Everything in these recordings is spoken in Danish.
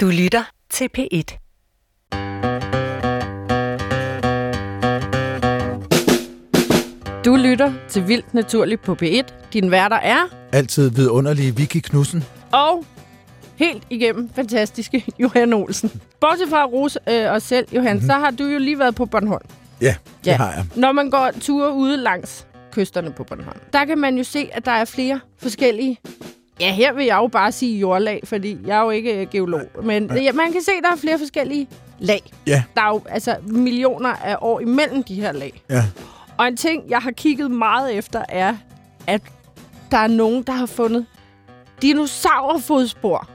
Du lytter til P1. Du lytter til Vildt Naturligt på P1. Din værter er, Altid vidunderlige Vicky Knudsen. og helt igennem fantastiske Johan Olsen. Bortset fra rose øh, os selv, Johan, mm-hmm. så har du jo lige været på Bornholm. Ja, det Ja. har jeg. Når man går ture ude langs kysterne på Bornholm, der kan man jo se, at der er flere forskellige... Ja, her vil jeg jo bare sige jordlag, fordi jeg er jo ikke øh, geolog. Men ja, man kan se, at der er flere forskellige lag. Ja, Der er jo altså millioner af år imellem de her lag. ja. Og en ting, jeg har kigget meget efter, er, at der er nogen, der har fundet dinosaurfodspor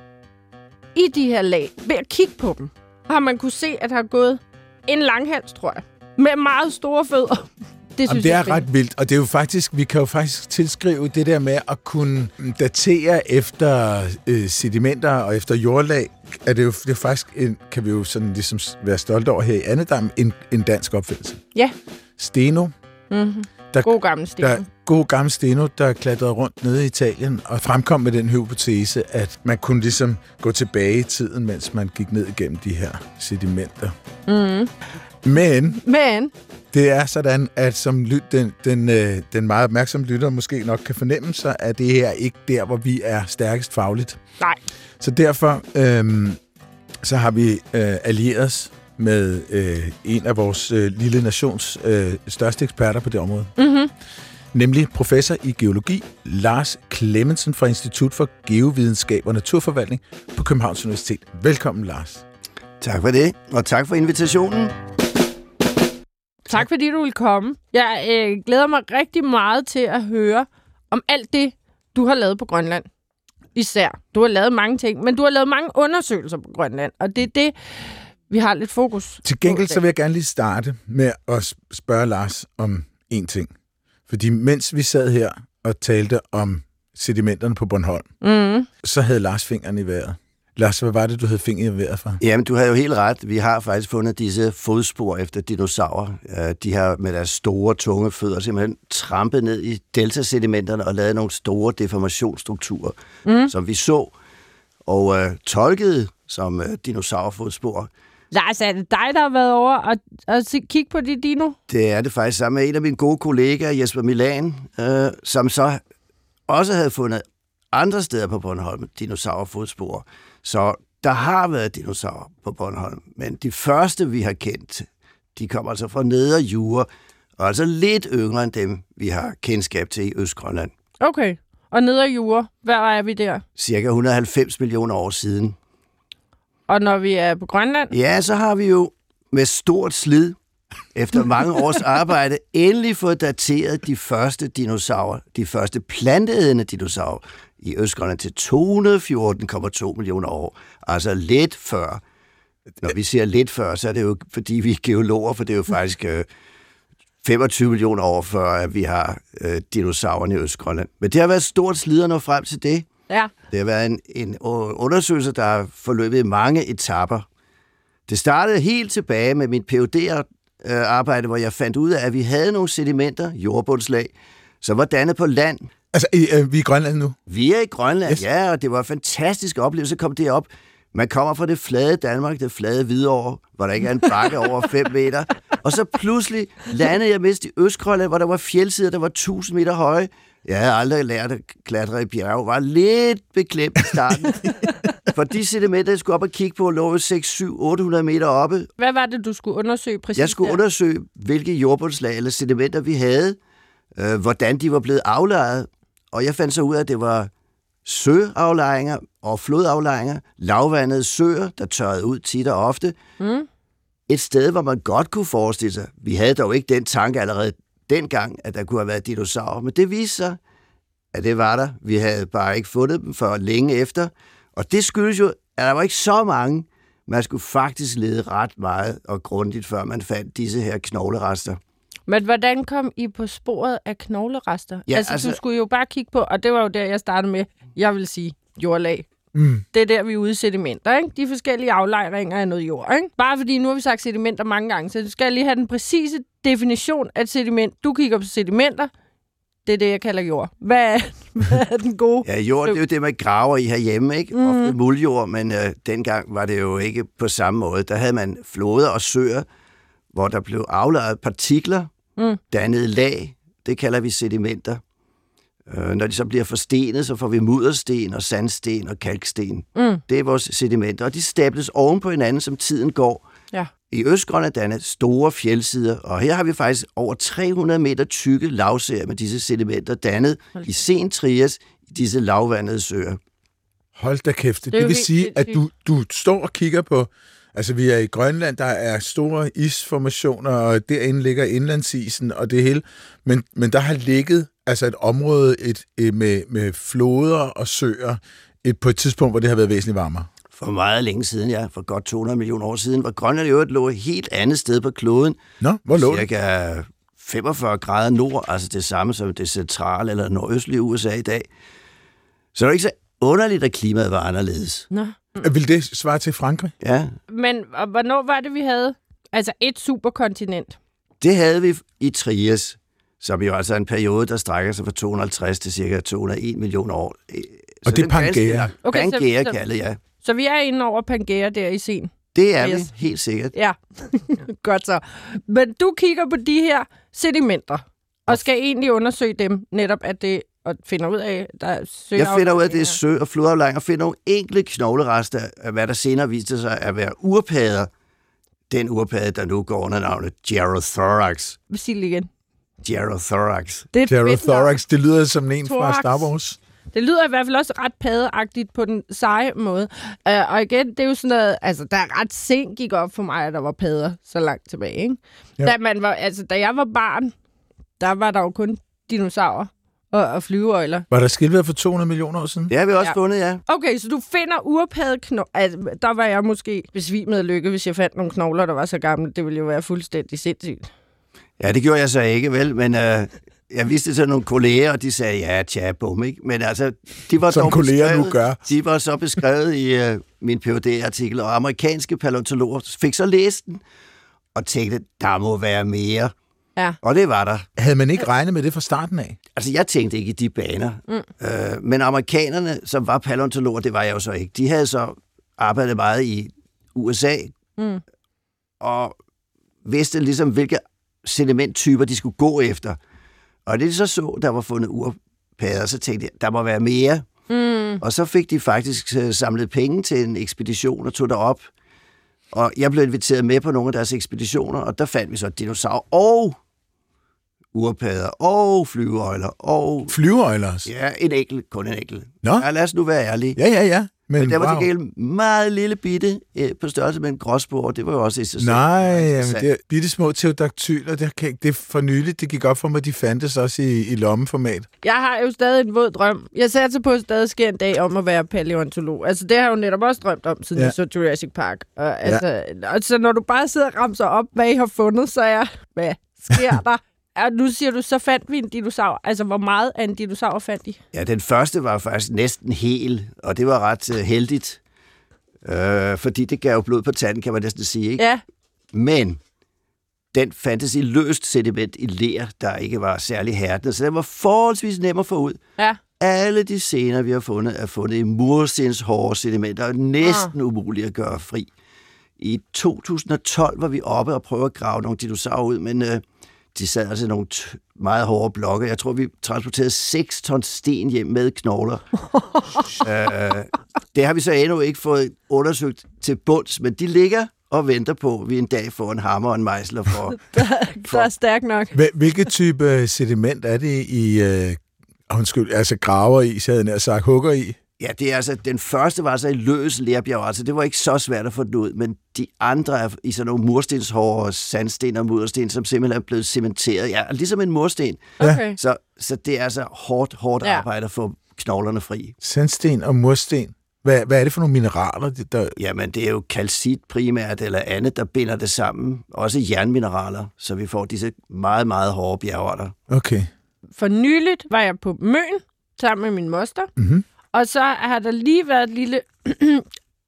i de her lag. Ved at kigge på dem, har man kunne se, at der har gået en langhals, tror jeg, med meget store fødder. Det synes Jamen, det jeg er ret vildt, og det er jo faktisk, vi kan jo faktisk tilskrive det der med at kunne datere efter øh, sedimenter og efter jordlag, er det jo det er faktisk en, kan vi jo sådan ligesom være stolte over her i Annedam, en, en dansk opfindelse. Ja, Steno, mm-hmm. der, god gammel sten. der god gammel Steno, der klatrede rundt nede i Italien og fremkom med den hypotese, at man kunne ligesom gå tilbage i tiden, mens man gik ned igennem de her sedimenter. Mm-hmm. Men Men, Det er sådan, at som lyt, den, den, øh, den meget opmærksomme lytter måske nok kan fornemme, så er det her ikke der, hvor vi er stærkest fagligt. nej, Så derfor øhm, så har vi øh, allieret os med øh, en af vores øh, lille nations øh, største eksperter på det område. mm-hmm. Nemlig professor i geologi, Lars Clemmensen fra Institut for Geovidenskab og Naturforvaltning på Københavns Universitet. Velkommen, Lars. Tak for det, og tak for invitationen. Tak fordi du vil komme. Jeg øh, glæder mig rigtig meget til at høre om alt det, du har lavet på Grønland. Især. Du har lavet mange ting, men du har lavet mange undersøgelser på Grønland, og det er det, vi har lidt fokus Til på gengæld i dag. så vil jeg gerne lige starte med at spørge Lars om en ting. Fordi mens vi sad her og talte om sedimenterne på Bornholm, Mm. så havde Lars fingeren i vejret. Lars, hvad var det, du havde fingeren i vejret for? Jamen, du har jo helt ret. Vi har faktisk fundet disse fodspor efter dinosaurer. De har med deres store, tunge fødder simpelthen trampet ned i deltasedimenterne og lavet nogle store deformationsstrukturer, mm. som vi så og øh, tolkede som øh, dinosaurfodspor. Lars, er det dig, der har været over og, og se, kigge på de dino? Det er det faktisk sammen med en af mine gode kollegaer, Jesper Milan, øh, som så også havde fundet andre steder på Bornholm dinosaurfodspor. Så der har været dinosaurer på Bornholm, men de første, vi har kendt, de kommer altså fra nedre jure, og altså lidt yngre end dem, vi har kendskab til i Østgrønland. Okay. Og nede af jure, hvad er vi der? Cirka 190 millioner år siden. Og når vi er på Grønland? Ja, så har vi jo med stort slid, efter mange års arbejde, endelig fået dateret de første dinosaurer, de første planteædende dinosaurer i Østgrønland til 214,2 millioner år. Altså lidt før. Når vi siger lidt før, så er det jo fordi, vi er geologer, for det er jo faktisk øh, 25 millioner år før, at vi har øh, dinosaurerne i Østgrønland. Men det har været et stort slid at nå frem til det. Ja. Det har været en, en undersøgelse, der har forløbet i mange etapper. Det startede helt tilbage med min phd arbejde hvor jeg fandt ud af, at vi havde nogle sedimenter, jordbundslag, som var dannet på land. Altså, i, øh, vi er i Grønland nu. Vi er i Grønland, Yes. ja, og det var en fantastisk oplevelse. Så kom det op. Man kommer fra det flade Danmark, det flade Hvidovre, hvor der ikke er en bakke over 5 meter. Og så pludselig landede jeg mest i Østgrønland, hvor der var fjeldsider, der var 1000 meter høje. Jeg havde aldrig lært at klatre i bjerge. Var lidt beklemt i starten. For de sedimenter, jeg skulle op og kigge på, lå jo 6, 7, 800 meter oppe. Hvad var det, du skulle undersøge præcis Jeg skulle der? undersøge, hvilke jordbundslag eller sedimenter vi havde, øh, hvordan de var blevet aflejret, og jeg fandt så ud af, at det var søaflejringer og flodaflejringer, lavvandede søer, der tørrede ud tit og ofte. Mm. Et sted, hvor man godt kunne forestille sig, vi havde dog ikke den tanke allerede dengang, at der kunne have været dinosaurer, men det viste sig, at det var der. Vi havde bare ikke fundet dem før længe efter, og det skyldes jo, at der var ikke så mange, man skulle faktisk lede ret meget og grundigt, før man fandt disse her knoglerester. Men hvordan kom I på sporet af knoglerester? Ja, altså, altså- du skulle jo bare kigge på, og det var jo der, jeg startede med, jeg vil sige, jordlag. Mm. Det er der, vi er ude i sedimenter, ikke? De forskellige aflejringer af noget jord, ikke? Bare fordi nu har vi sagt sedimenter mange gange, så du skal lige have den præcise definition af sediment. Du kigger på sedimenter. Det er det, jeg kalder jord. Hvad er, hvad er den gode? Ja, jord, det er jo det, man graver i herhjemme, ikke? Mm. Ofte muldjord, men øh, dengang var det jo ikke på samme måde. Der havde man floder og søer, hvor der blev aflejet partikler, mm. dannet lag. Det kalder vi sedimenter. Øh, når de så bliver forstenet, så får vi muddersten og sandsten og kalksten. Mm. Det er vores sedimenter, og de stables oven på hinanden, som tiden går. Ja. I Østgrønland danner store fjeldsider, og her har vi faktisk over 300 meter tykke lavserier med disse sedimenter dannet i sen trias i disse lavvandede søer. Hold da kæft. Det, er det vil sige, at du, du står og kigger på... Altså, vi er i Grønland, der er store isformationer, og derinde ligger indlandsisen og det hele. Men, men der har ligget altså et område et, et med, med floder og søer et, på et tidspunkt, hvor det har været væsentligt varmere. For meget længe siden, ja, for godt 200 millioner år siden, hvor Grønland i øvrigt lå et helt andet sted på kloden. Nå, hvor lå det? Cirka 45 grader nord, altså det samme som det centrale eller nordøstlige USA i dag. Så det er jo ikke så underligt, at klimaet var anderledes. Nå. Vil det svare til Frankrig? Ja, Men og hvornår var det, vi havde? Altså et superkontinent. det havde vi i Trias, som jo altså er en periode, der strækker sig fra 250 til cirka 201 millioner år. Så Og det er Pangea. Okay, så- Pangea så- kaldet, ja. Så vi er inde over Pangea der i sen. Det er Yes. vi helt sikkert. Ja, godt så. Men du kigger på de her sedimenter, og skal egentlig undersøge dem, netop at det og finder ud af, der er Jeg finder ud af, at det er sø- og flodaflejringer, og finder nogle enkle knoglerester af, hvad der senere viste sig at være urpadder. Den urpadde, der nu går under navnet Gerothrax. Sig det igen. Gerothrax. Det er. Gerothrax, det lyder som en fra Thorax. Star Wars. Det lyder i hvert fald også ret paddeagtigt på den seje måde. Uh, og igen, det er jo sådan noget, altså der er ret sent gik op for mig, at der var padder så langt tilbage. Ikke? Ja. Da, man var, altså, da jeg var barn, der var der jo kun dinosaurer og, og flyveøjler. Var der skildværet for 200 millioner år siden? Det har vi også Ja. fundet, ja. Okay, så du finder urpaddeknogler. Altså, der var jeg måske besvimet af lykke, hvis jeg fandt nogle knogler, der var så gamle. Det ville jo være fuldstændig sindssygt. Ja, det gjorde jeg så ikke, vel? Men øh, jeg viste det til nogle kolleger, og de sagde, ja, tja, bum, ikke? Men altså, de var Som kolleger nu gør. De var så beskrevet i øh, min phd artikel og amerikanske paleontologer fik så læst den, og tænkte, der må være mere. Ja. Og det var der. Havde man ikke regnet med det fra starten af? Altså, jeg tænkte ikke i de baner. Mm. Øh, men amerikanerne, som var paleontologer, det var jeg jo så ikke, de havde så arbejdet meget i USA, Mm. og vidste ligesom, hvilke sedimenttyper de skulle gå efter. Og det de så så, der var fundet urpadder, så tænkte jeg, der må være mere. Mm. Og så fik de faktisk øh, samlet penge til en ekspedition og tog derop. Og jeg blev inviteret med på nogle af deres ekspeditioner, og der fandt vi så dinosaurer og urpadder og flyveøjler og... Flyveøjler også? Ja, en enkelt, kun en enkelt. Nå. Ja, lad os nu være ærlige. Ja, ja, ja. Men, Men der var wow. til gengæld meget lille bitte øh, på størrelse med en gråsbog, og det var jo også i sig selv. Nej, jamen, det er bitte små pterodaktyler, det, kan, det er for nyligt, det gik op for mig, de fandtes også i, i lommeformat. Jeg har jo stadig en våd drøm. Jeg satser på, at stadig sker en dag om at være paleontolog. Altså, det har jeg jo netop også drømt om, siden Ja. ja. jeg så Jurassic Park. Og, altså, og så når du bare sidder og ramser op, hvad I har fundet, så er jeg, hvad sker der? Og nu siger du, så fandt vi en dinosaur. Altså, hvor meget af en dinosaur fandt I? Ja, den første var faktisk næsten hel, og det var ret uh, heldigt. Øh, fordi det gav jo blod på tanden, kan man næsten sige. Ikke? Ja, Men den fandtes i løst sediment i ler, der ikke var særlig hærdende, så den var forholdsvis nem at få ud. ja. Alle de scener, vi har fundet, er fundet i murstens hårde sedimenter, og næsten ah. umuligt at gøre fri. I 2012 var vi oppe og prøvede at grave nogle dinosaurer ud, men øh, de sad altså i nogle t- meget hårde blokke. Jeg tror, vi transporterede 6 ton sten hjem med knogler. øh, det har vi så endnu ikke fået undersøgt til bunds, men de ligger og venter på, at vi en dag får en hammer og en mejsel og får Der er stærk nok. Hvil- Hvilke type sediment er det, I øh, undskyld, altså graver i, så havde jeg sagt, hugger i? Ja, det er altså, den første var altså i løs lærbjerg, altså det var ikke så svært at få den ud, men de andre er i sådan nogle murstenshår, sandsten og muddersten, som simpelthen er blevet cementeret, ja, ligesom en mursten. Okay. Så, så det er altså hårdt, hårdt Ja. arbejde at få knoglerne fri. Sandsten og mursten. Hvad, hvad er det for nogle mineraler, det der... Jamen, det er jo kalcit primært eller andet, der binder det sammen. Også jernmineraler, så vi får disse meget, meget hårde bjergarter. Okay. For nyligt var jeg på Møn sammen med min moster. Mhm. Og så har der lige været et lille...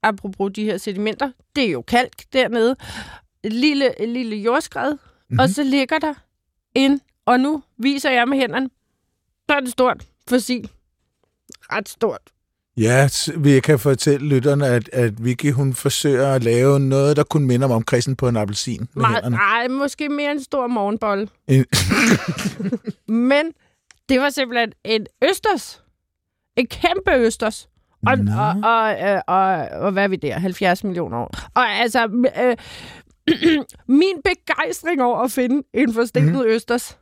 apropos de her sedimenter. Det er jo kalk dernede. Et lille, et lille jordskred. Mhm. Mm-hmm. Og så ligger der en... Og nu viser jeg med hænderne Så er det stort. Fossil. Ret stort. Ja, vi kan fortælle lytterne, at, at Vicky hun forsøger at lave noget, der kunne minde om omkredsen på en appelsin med hænderne. nej, måske mere en stor morgenbolle. En, Men det var simpelthen en østers. En kæmpe østers. Og, Nå. og, og, øh, og, og hvad er vi der? 70 millioner år. Og altså, øh, min begejstring over at finde en forstenet mm. østers,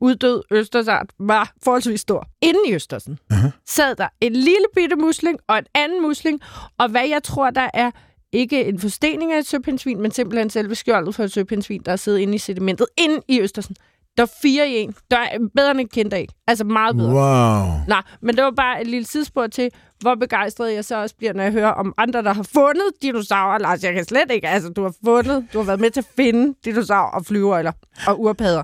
uddød østersart, var forholdsvis stor. Inden i østersen Aha. sad der en lille bitte musling og en anden musling, og hvad jeg tror, der er ikke en forstening af et søpindsvin, men simpelthen selve skjoldet for et søpindsvin, der er siddet inde i sedimentet, inde i østersen. Der er fire i en. Der er bedre end et kendt æg. Altså meget bedre. wow. Nej, men det var bare et lille sidespor til, hvor begejstret jeg så også bliver, når jeg hører om andre, der har fundet dinosaurer. Lars, jeg kan slet ikke. Altså, du har fundet, du har været med til at finde dinosaurer og flyveøjler og urpadder.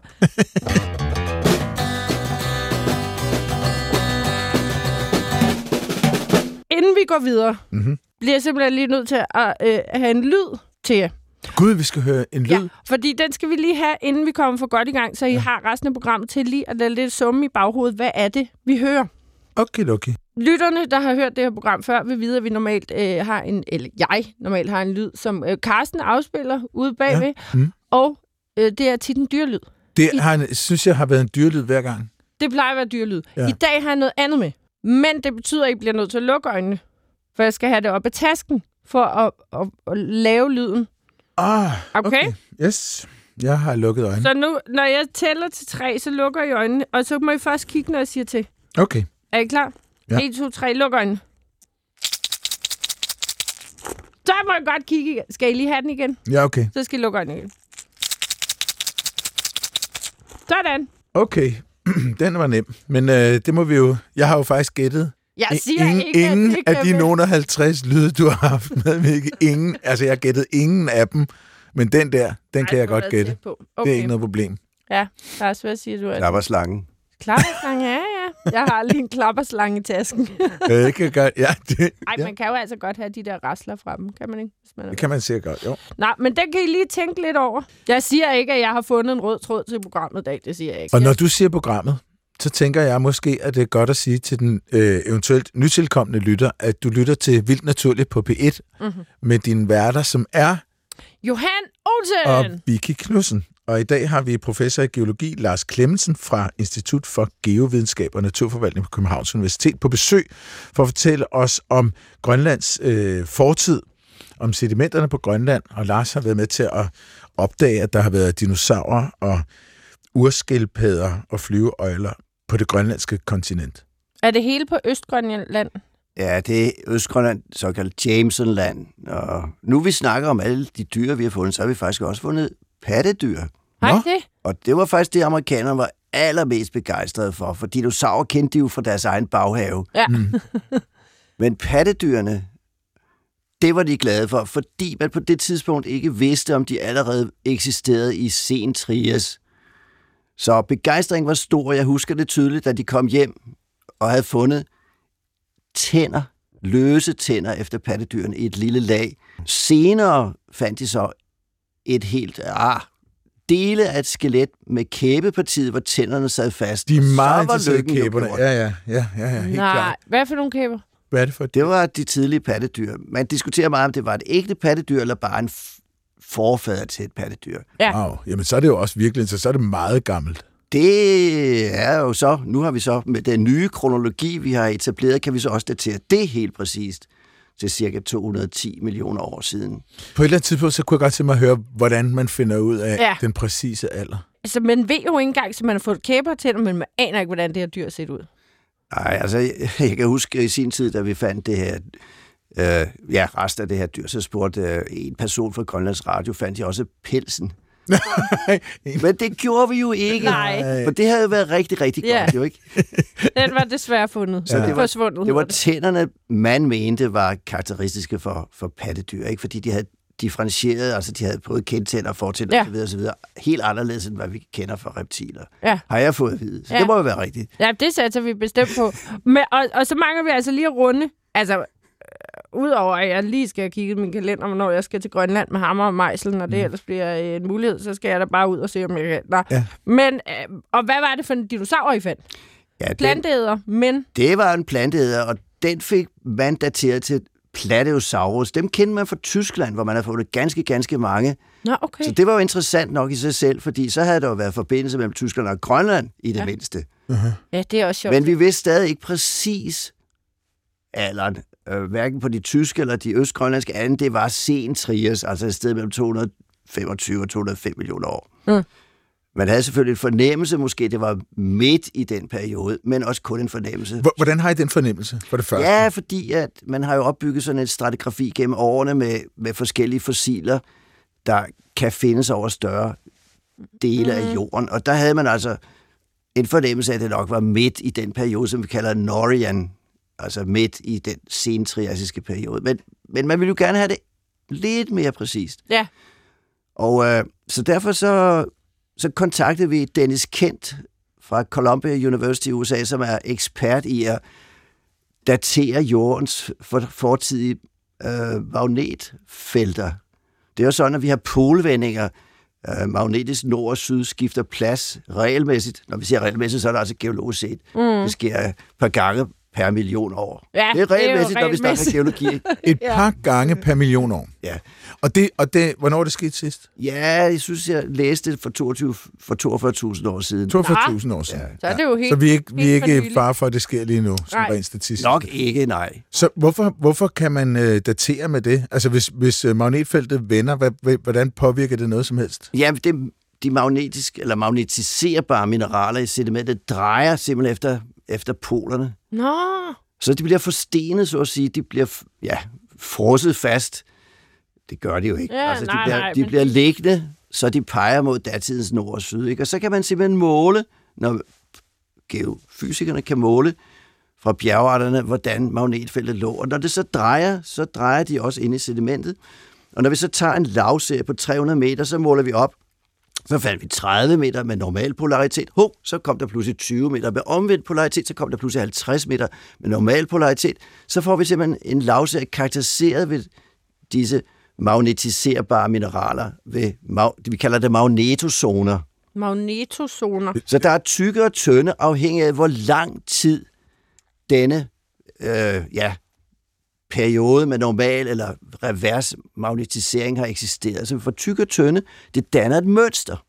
Inden vi går videre, Mhm. bliver jeg simpelthen lige nødt til at øh, have en lyd til jer. Gud, vi skal høre en lyd. Ja, fordi den skal vi lige have, inden vi kommer for godt i gang, så I ja. har resten af programmet til lige at lade lidt summe i baghovedet. Hvad er det, vi hører? Okay, okay. Lytterne, der har hørt det her program før, vil vide, at vi normalt øh, har en, eller jeg normalt har en lyd, som øh, Carsten afspiller ude bagved, ja. Mm. og øh, det er tit en dyrlyd. Det har, en- synes jeg har været en dyrlyd hver gang. Det plejer at være dyrlyd. Ja. I dag har jeg noget andet med, men det betyder, at I bliver nødt til at lukke øjnene, for jeg skal have det op af tasken for at, at, at lave lyden. Ah, Okay? okay. Yes. Jeg har lukket øjnene. Så nu, når jeg tæller til tre, så lukker I øjnene, og så må I først kigge, når jeg siger til. Okay. Er I klar? Ja. 1, 2, 3, luk øjnene. Så må jeg godt kigge igen. Skal I lige have den igen? Ja, okay. Så skal I lukke øjnene igen. Sådan. Okay. Den var nem. Men øh, det må vi jo... Jeg har jo faktisk gættet Jeg siger ingen, ikke, at ingen det af kan de nogen af 50 lyde, du har haft med, Vicky. Ingen. Altså, jeg har gættet ingen af dem. Men den der, den Ej, kan jeg godt gætte. på. Det Okay. er ikke noget problem. Ja, Lars, hvad siger du? Klapper slangen. Klapperslange, ja, ja. Jeg har lige en klapperslange i tasken. Det kan godt... Ja, det, Ej, ja, man kan jo altså godt have de der rasler fra dem, kan man ikke? Hvis man er... det kan man sikkert godt, jo. Nej, men den kan I lige tænke lidt over. Jeg siger ikke, at jeg har fundet en rød tråd til programmet i dag. Det siger jeg ikke. Og når du siger programmet, så tænker jeg måske, at det er godt at sige til den øh, eventuelt nytilkommende lytter, at du lytter til Vildt Naturligt på P1 Mhm. med dine værter, som er Johan og Olsen! Vicky Knudsen. Og i dag har vi professor i geologi Lars Klemmensen fra Institut for Geovidenskab og Naturforvaltning på Københavns Universitet på besøg for at fortælle os om Grønlands øh, fortid, om sedimenterne på Grønland. Og Lars har været med til at opdage, at der har været dinosaurer og urskildpadder og flyveøjler på det grønlandske kontinent. Er det hele på Østgrønland? Ja, det er Østgrønland, såkaldt Jamesonland. Og nu vi snakker om alle de dyr, vi har fundet, så har vi faktisk også fundet pattedyr. Har det? Og det var faktisk det, amerikanerne var allermest begejstrede for, for dinosaurer kendte de jo fra deres egen baghave. Ja. Mm. Men pattedyrene, det var de glade for, fordi man på det tidspunkt ikke vidste, om de allerede eksisterede i sen trias. Så begejstringen var stor. Jeg husker det tydeligt, da de kom hjem og havde fundet tænder, løse tænder efter pattedyrene i et lille lag. Senere fandt de så et helt ah, dele af et skelet med kæbepartiet, hvor tænderne sad fast. De er Så meget var interesserede kæberne. Ja, ja, ja, ja, ja helt Nej, klart. hvad for nogle kæber? Hvad er det for Det var de tidlige pattedyr. Man diskuterer meget, om det var et ægte pattedyr, eller bare en forfader til et pattedyr. Ja. Wow. Jamen, så er det jo også virkelig, så, så er det meget gammelt. Det er jo så, nu har vi så med den nye kronologi, vi har etableret, kan vi så også datere det helt præcist til cirka 210 millioner år siden. På et eller andet tidspunkt, så kunne jeg godt tænke mig at høre, hvordan man finder ud af Ja. den præcise alder. Altså, man ved jo ikke engang, så man har fået kæber til men man aner ikke, hvordan det her dyr ser ud. Nej, altså, jeg, jeg kan huske i sin tid, da vi fandt det her, øh, ja, rest af det her dyr, så spurgte øh, en person fra Grønlands Radio, fandt jeg også pelsen. Men det gjorde vi jo ikke. Nej. For det havde været rigtig, rigtig Ja. godt, jo ikke? Den var desværre fundet. Så Ja. det var- Forsvundet. Det var tænderne, man mente var karakteristiske for, for pattedyr, ikke? fordi de havde differentieret, altså de havde både kendtænder, fortænder Ja. ja. osv., osv., helt anderledes end hvad vi kender fra reptiler. Ja. Har jeg fået at vide, så Ja. det må jo være rigtigt. Ja, det satser vi bestemt på. Men, og, og så mangler vi altså lige at runde. Altså, udover at jeg lige skal kigge i min kalender, hvornår jeg skal til Grønland med hammer og mejsel, når det mm. ellers bliver øh, en mulighed, så skal jeg da bare ud og se, om jeg kan. Nå. Ja. Men, øh, og hvad var det for en dinosaur, I fandt? Ja, planteæder, men... det var en planteæder, og den fik man dateret til Plateosaurus. Dem kendte man fra Tyskland, hvor man har fundet ganske, ganske mange. Nå, okay. Så det var jo interessant nok i sig selv, fordi så havde der jo været forbindelse mellem Tyskland og Grønland i det Ja. mindste. Ja, det er også sjovt. Men vi vidste stadig ikke præcis alderen, øh, hverken på de tyske eller de østgrønlandske anden. Det var sen Trias, altså et sted mellem 225 og 205 millioner år. Mm. Man havde selvfølgelig en fornemmelse, måske det var midt i den periode, men også kun en fornemmelse. Hvor- Hvordan har I den fornemmelse, for det første? Ja, fordi at man har jo opbygget sådan en stratigrafi gennem årene med, med forskellige fossiler, der kan findes over større dele mm. af jorden. Og der havde man altså en fornemmelse af, at det nok var midt i den periode, som vi kalder Norian, altså midt i den sentriasiske periode. Men, men man ville jo gerne have det lidt mere præcist. Ja. Og øh, så derfor så, så kontaktede vi Dennis Kent fra Columbia University i USA, som er ekspert i at datere jordens for, fortidige øh, magnetfelter. Det er jo sådan, at vi har polvendinger. Øh, magnetisk nord og syd skifter plads regelmæssigt. Når vi siger regelmæssigt, så er det altså geologisk set. Mm. Det sker et par gange per million år. Ja, det er regelmæssigt, når vi snakker geologi. Et par gange per million år. Ja. Og, det, og det, hvornår er det sket sidst? ja, jeg synes, jeg læste det for, 22, for 42.000 år siden. 42.000 år siden. Så er det jo helt... Så vi er ikke, vi er ikke far for, at det sker lige nu, som Nej. rent statistisk. Nok ikke, nej. Så hvorfor, hvorfor kan man øh, datere med det? Altså, hvis, hvis øh, magnetfeltet vender, hvad, hvad, hvordan påvirker det noget som helst? Ja, det, de magnetiske eller magnetiserbare mineraler i sedimentet drejer simpelthen efter, efter polerne. Nå, Så de bliver forstenet, så at sige. De bliver ja, frosset fast. Det gør de jo ikke. Ja, altså, de nej, bliver, nej, de men- bliver liggende, så de peger mod datidens nord og syd. Ikke? Og så kan man simpelthen måle, når geofysikerne kan måle fra bjergarterne, hvordan magnetfeltet lå. Og når det så drejer, så drejer de også ind i sedimentet. Og når vi så tager en lavserie på 300 meter, så måler vi op. Så fandt vi 30 meter med normal polaritet. Ho, så kom der pludselig 20 meter med omvendt polaritet. Så kom der pludselig 50 meter med normal polaritet. Så får vi simpelthen en lavserie karakteriseret ved disse magnetiserbare mineraler. Ved, vi kalder det magnetozoner. magnetozoner. Så der er tykke og tynde, afhængig af, hvor lang tid denne øh, ja, periode med normal eller revers magnetisering har eksisteret. Så for tykke og tynde, det danner et mønster.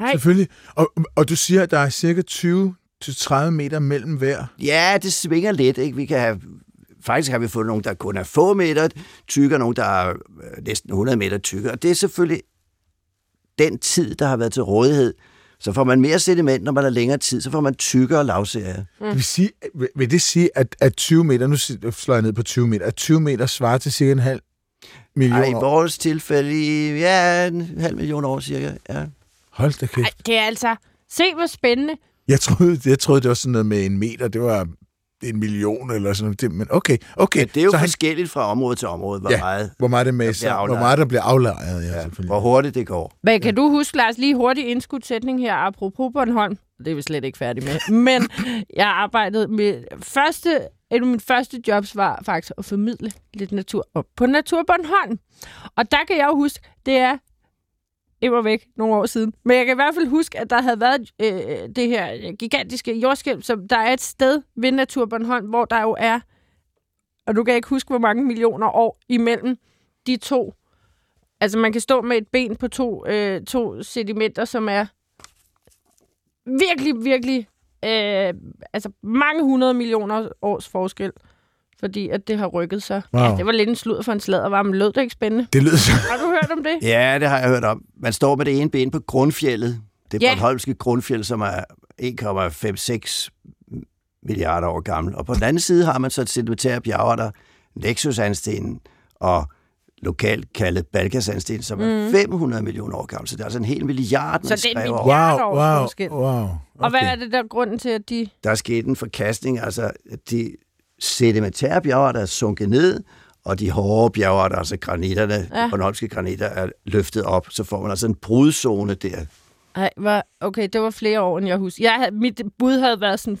Nej, Selvfølgelig. Og, og du siger, at der er cirka 20-30 meter mellem hver. Ja, det svinger lidt. Ikke? Vi kan have, faktisk har vi fået nogle, der kun er få meter tykke, og nogle, der er øh, næsten 100 meter tykke. Og det er selvfølgelig den tid, der har været til rådighed. Så får man mere sediment, når man har længere tid, så får man tykkere lavserier. Mm. Vil, sige, vil, vil det sige, at, at 20 meter, nu slår jeg ned på 20 meter, at 20 meter svarer til cirka en halv million Ej, i vores tilfælde, i- ja, en halv million år cirka. Ja. Hold da kæft. Ej, det er altså... Se, hvor spændende. Jeg troede, jeg troede, det var sådan noget med en meter, det var en million eller sådan noget. Men okay, okay. Men det er jo så han, forskelligt fra område til område, hvor Ja, meget, hvor meget det med, der sig, bliver hvor meget der bliver aflejret. Ja, ja, hvor hurtigt det går. Men kan du huske, Lars, lige hurtigt indskudt sætning her, apropos Bornholm. Det er vi slet ikke færdige med. Men jeg arbejdede med... Første, et af mine første jobs var faktisk at formidle lidt natur op på Natur Bornholm. Og der kan jeg jo huske, det er var væk nogle år siden. Men jeg kan i hvert fald huske, at der havde været øh, det her gigantiske jordskælv, som der er et sted ved Naturbornholm, hvor der jo er, og du kan ikke huske, hvor mange millioner år imellem de to. Altså man kan stå med et ben på to, øh, to sedimenter, som er virkelig, virkelig, øh, altså mange hundrede millioner års forskel. Fordi at det har rykket sig. Wow. Ja, det var lidt en slud for en sladdervar, men lød det ikke spændende? Det lyder så... Har du hørt om det? Ja, det har jeg hørt om. Man står med det ene ben på grundfjellet. Det Ja. ja. Bornholmske grundfjeld, som er 1,56 milliarder år gammel. Og på den anden side har man så et sedimentære bjergarter, Nexus-sandstenen og lokalt kaldet Balkasandsten, som er 500 millioner år gammel. Så det er altså en hel milliard, man Mm. Så det er en milliard. Wow, års wow, forskel. wow. Okay. Og hvad er det der grunden til, at de... Der er sket en forkastning, altså de sedimentære bjergarter er sunket ned, og de hårde bjergarter, altså granitterne, Ja. bornholmske granitter, er løftet op. Så får man altså en brudzone der. Ej, var, okay, det var flere år, end jeg husker. Jeg havde, mit bud havde været sådan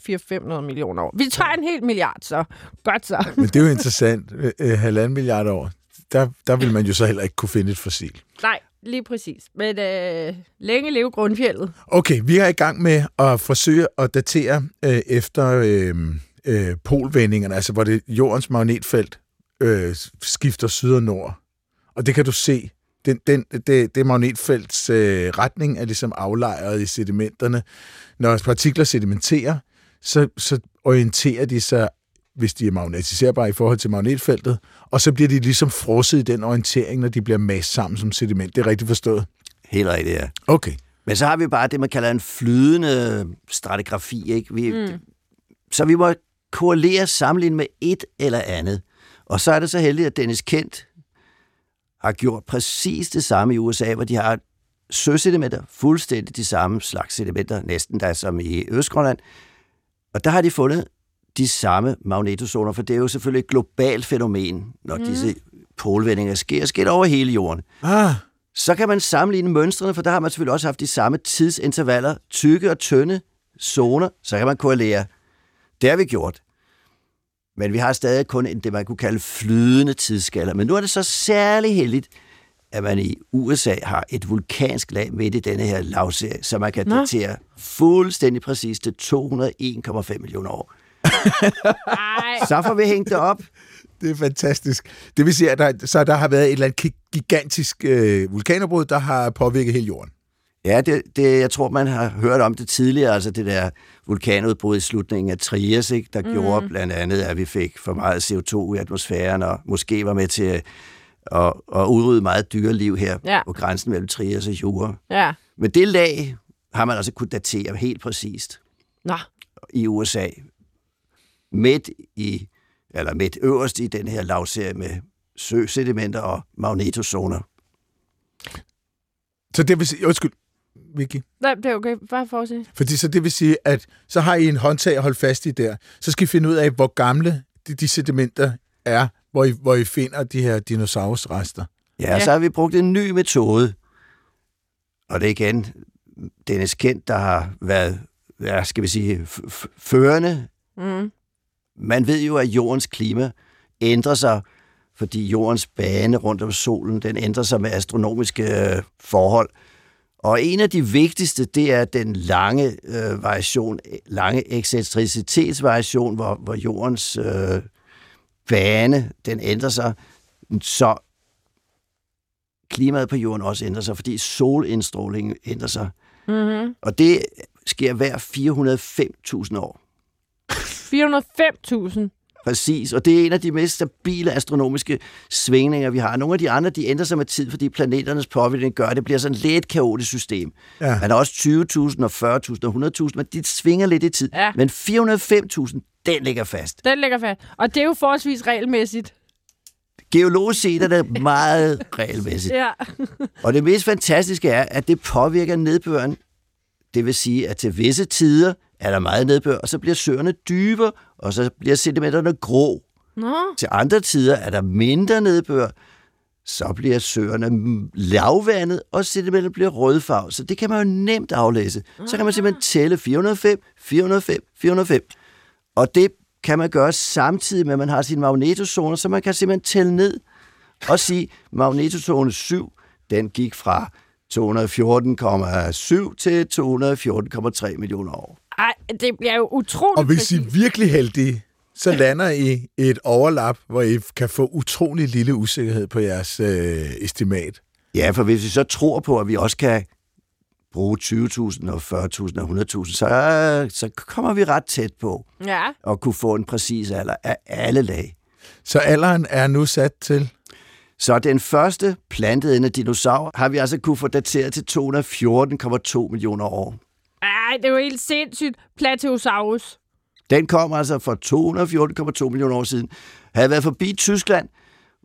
400-500 millioner år. Vi tager en hel milliard, så. Godt så. Men det er jo interessant. Øh, øh, halvanden milliard år. Der, der vil man jo så heller ikke kunne finde et fossil. Nej, lige præcis. Men øh, længe leve grundfjeldet. Okay, vi er i gang med at forsøge at datere øh, efter øh, øh, polvendingerne, altså hvor det jordens magnetfelt øh, skifter syd og nord. Og det kan du se. Den, den, det, det magnetfelts øh, retning er ligesom aflejret i sedimenterne. Når partikler sedimenterer, så, så orienterer de sig hvis de er magnetiserbare i forhold til magnetfeltet, og så bliver de ligesom frosset i den orientering, når de bliver masset sammen som sediment. Det er rigtigt forstået? Helt rigtigt, ja. Okay. Men så har vi bare det, man kalder en flydende stratigrafi. Ikke? Vi, mm. Så vi må korrelere sammenlignet med et eller andet. Og så er det så heldigt, at Dennis Kent har gjort præcis det samme i USA, hvor de har søsedimenter, fuldstændig de samme slags sedimenter, næsten der som i Østgrønland. Og der har de fundet de samme magnetozoner, for det er jo selvfølgelig et globalt fænomen, når mm. disse polvendinger sker, sker over hele jorden. Ah, Så kan man sammenligne mønstrene, for der har man selvfølgelig også haft de samme tidsintervaller, tykke og tynde zoner, så kan man korrelere. Det har vi gjort. Men vi har stadig kun en, det, man kunne kalde flydende tidsskaller. Men nu er det så særlig heldigt, at man i USA har et vulkansk lag midt i denne her lavserie, så man kan Nå. datere fuldstændig præcis til 201,5 millioner år. Så får vi hængt det op. det er fantastisk. Det vil sige, at der, så der har været et eller andet gi- gigantisk øh, vulkanudbrud, der har påvirket hele jorden. Ja, det, det, jeg tror, man har hørt om det tidligere, altså det der vulkanudbrud i slutningen af Trias, ikke, der mm. gjorde blandt andet, at vi fik for meget CO2 i atmosfæren, og måske var med til at, at, at udrydde meget dyreliv her Ja. på grænsen mellem Trias og Jura. Ja. Men det lag har man altså kunnet datere helt præcist Nå. i USA. Midt i, eller midt øverst i den her lavserie med søsedimenter og magnetozoner. Så det vil sige, undskyld, Vicky. Nej, det er okay. Bare fortsæt. Fordi så det vil sige, at så har I en håndtag at holde fast i der. Så skal I finde ud af, hvor gamle de, de sedimenter er, hvor I, hvor I finder de her dinosaurusrester. Ja, Ja. så har vi brugt en ny metode. Og det er igen Dennis Kent, der har været, hvad skal vi sige, førende. Mm. Man ved jo, at jordens klima ændrer sig, fordi jordens bane rundt om solen, den ændrer sig med astronomiske øh, forhold. Og en af de vigtigste, det er den lange øh, variation, lange ekscentricitetsvariation, hvor, hvor jordens øh, bane, den ændrer sig, så klimaet på jorden også ændrer sig, fordi solindstrålingen ændrer sig. Mm-hmm. Og det sker hver 405.000 år. 405.000. Præcis, og det er en af de mest stabile astronomiske svingninger, vi har. Nogle af de andre, de ændrer sig med tid, fordi planeternes påvirkning gør, at det bliver sådan lidt et kaotisk system. Ja. Man har også 20.000 og 40.000 og 100.000, men de svinger lidt i tid. Ja. Men 405.000, den ligger fast. Den ligger fast. Og det er jo forholdsvis regelmæssigt. Geologisk set er det meget regelmæssigt. Ja. Og det mest fantastiske er, at det påvirker nedbøren. Det vil sige, at til visse tider er der meget nedbør, og så bliver søerne dybere, og så bliver sedimenterne grå. Nå. Til andre tider er der mindre nedbør, så bliver søerne lavvandet, og sedimentet bliver rødfarvet. Så det kan man jo nemt aflæse. Så kan man simpelthen tælle 405, 405, 405. Og det kan man gøre samtidig med, at man har sine magnetozoner, så man kan simpelthen tælle ned og sige, magnetozone 7, den gik fra 214,7 til 214,3 millioner år. Ej, det bliver jo utroligt Og hvis I er virkelig heldige, så lander I et overlap, hvor I kan få utrolig lille usikkerhed på jeres øh, estimat. Ja, for hvis vi så tror på, at vi også kan bruge 20.000 og 40.000 og 100.000, så, så kommer vi ret tæt på Ja. at kunne få en præcis alder af alle lag. Så alderen er nu sat til... Så den første planteædende dinosaur har vi altså kunne få dateret til 214,2 millioner år. Ej, det er jo helt sindssygt. Plateosaurus. Den kom altså for 214,2 millioner år siden. Havde været forbi Tyskland,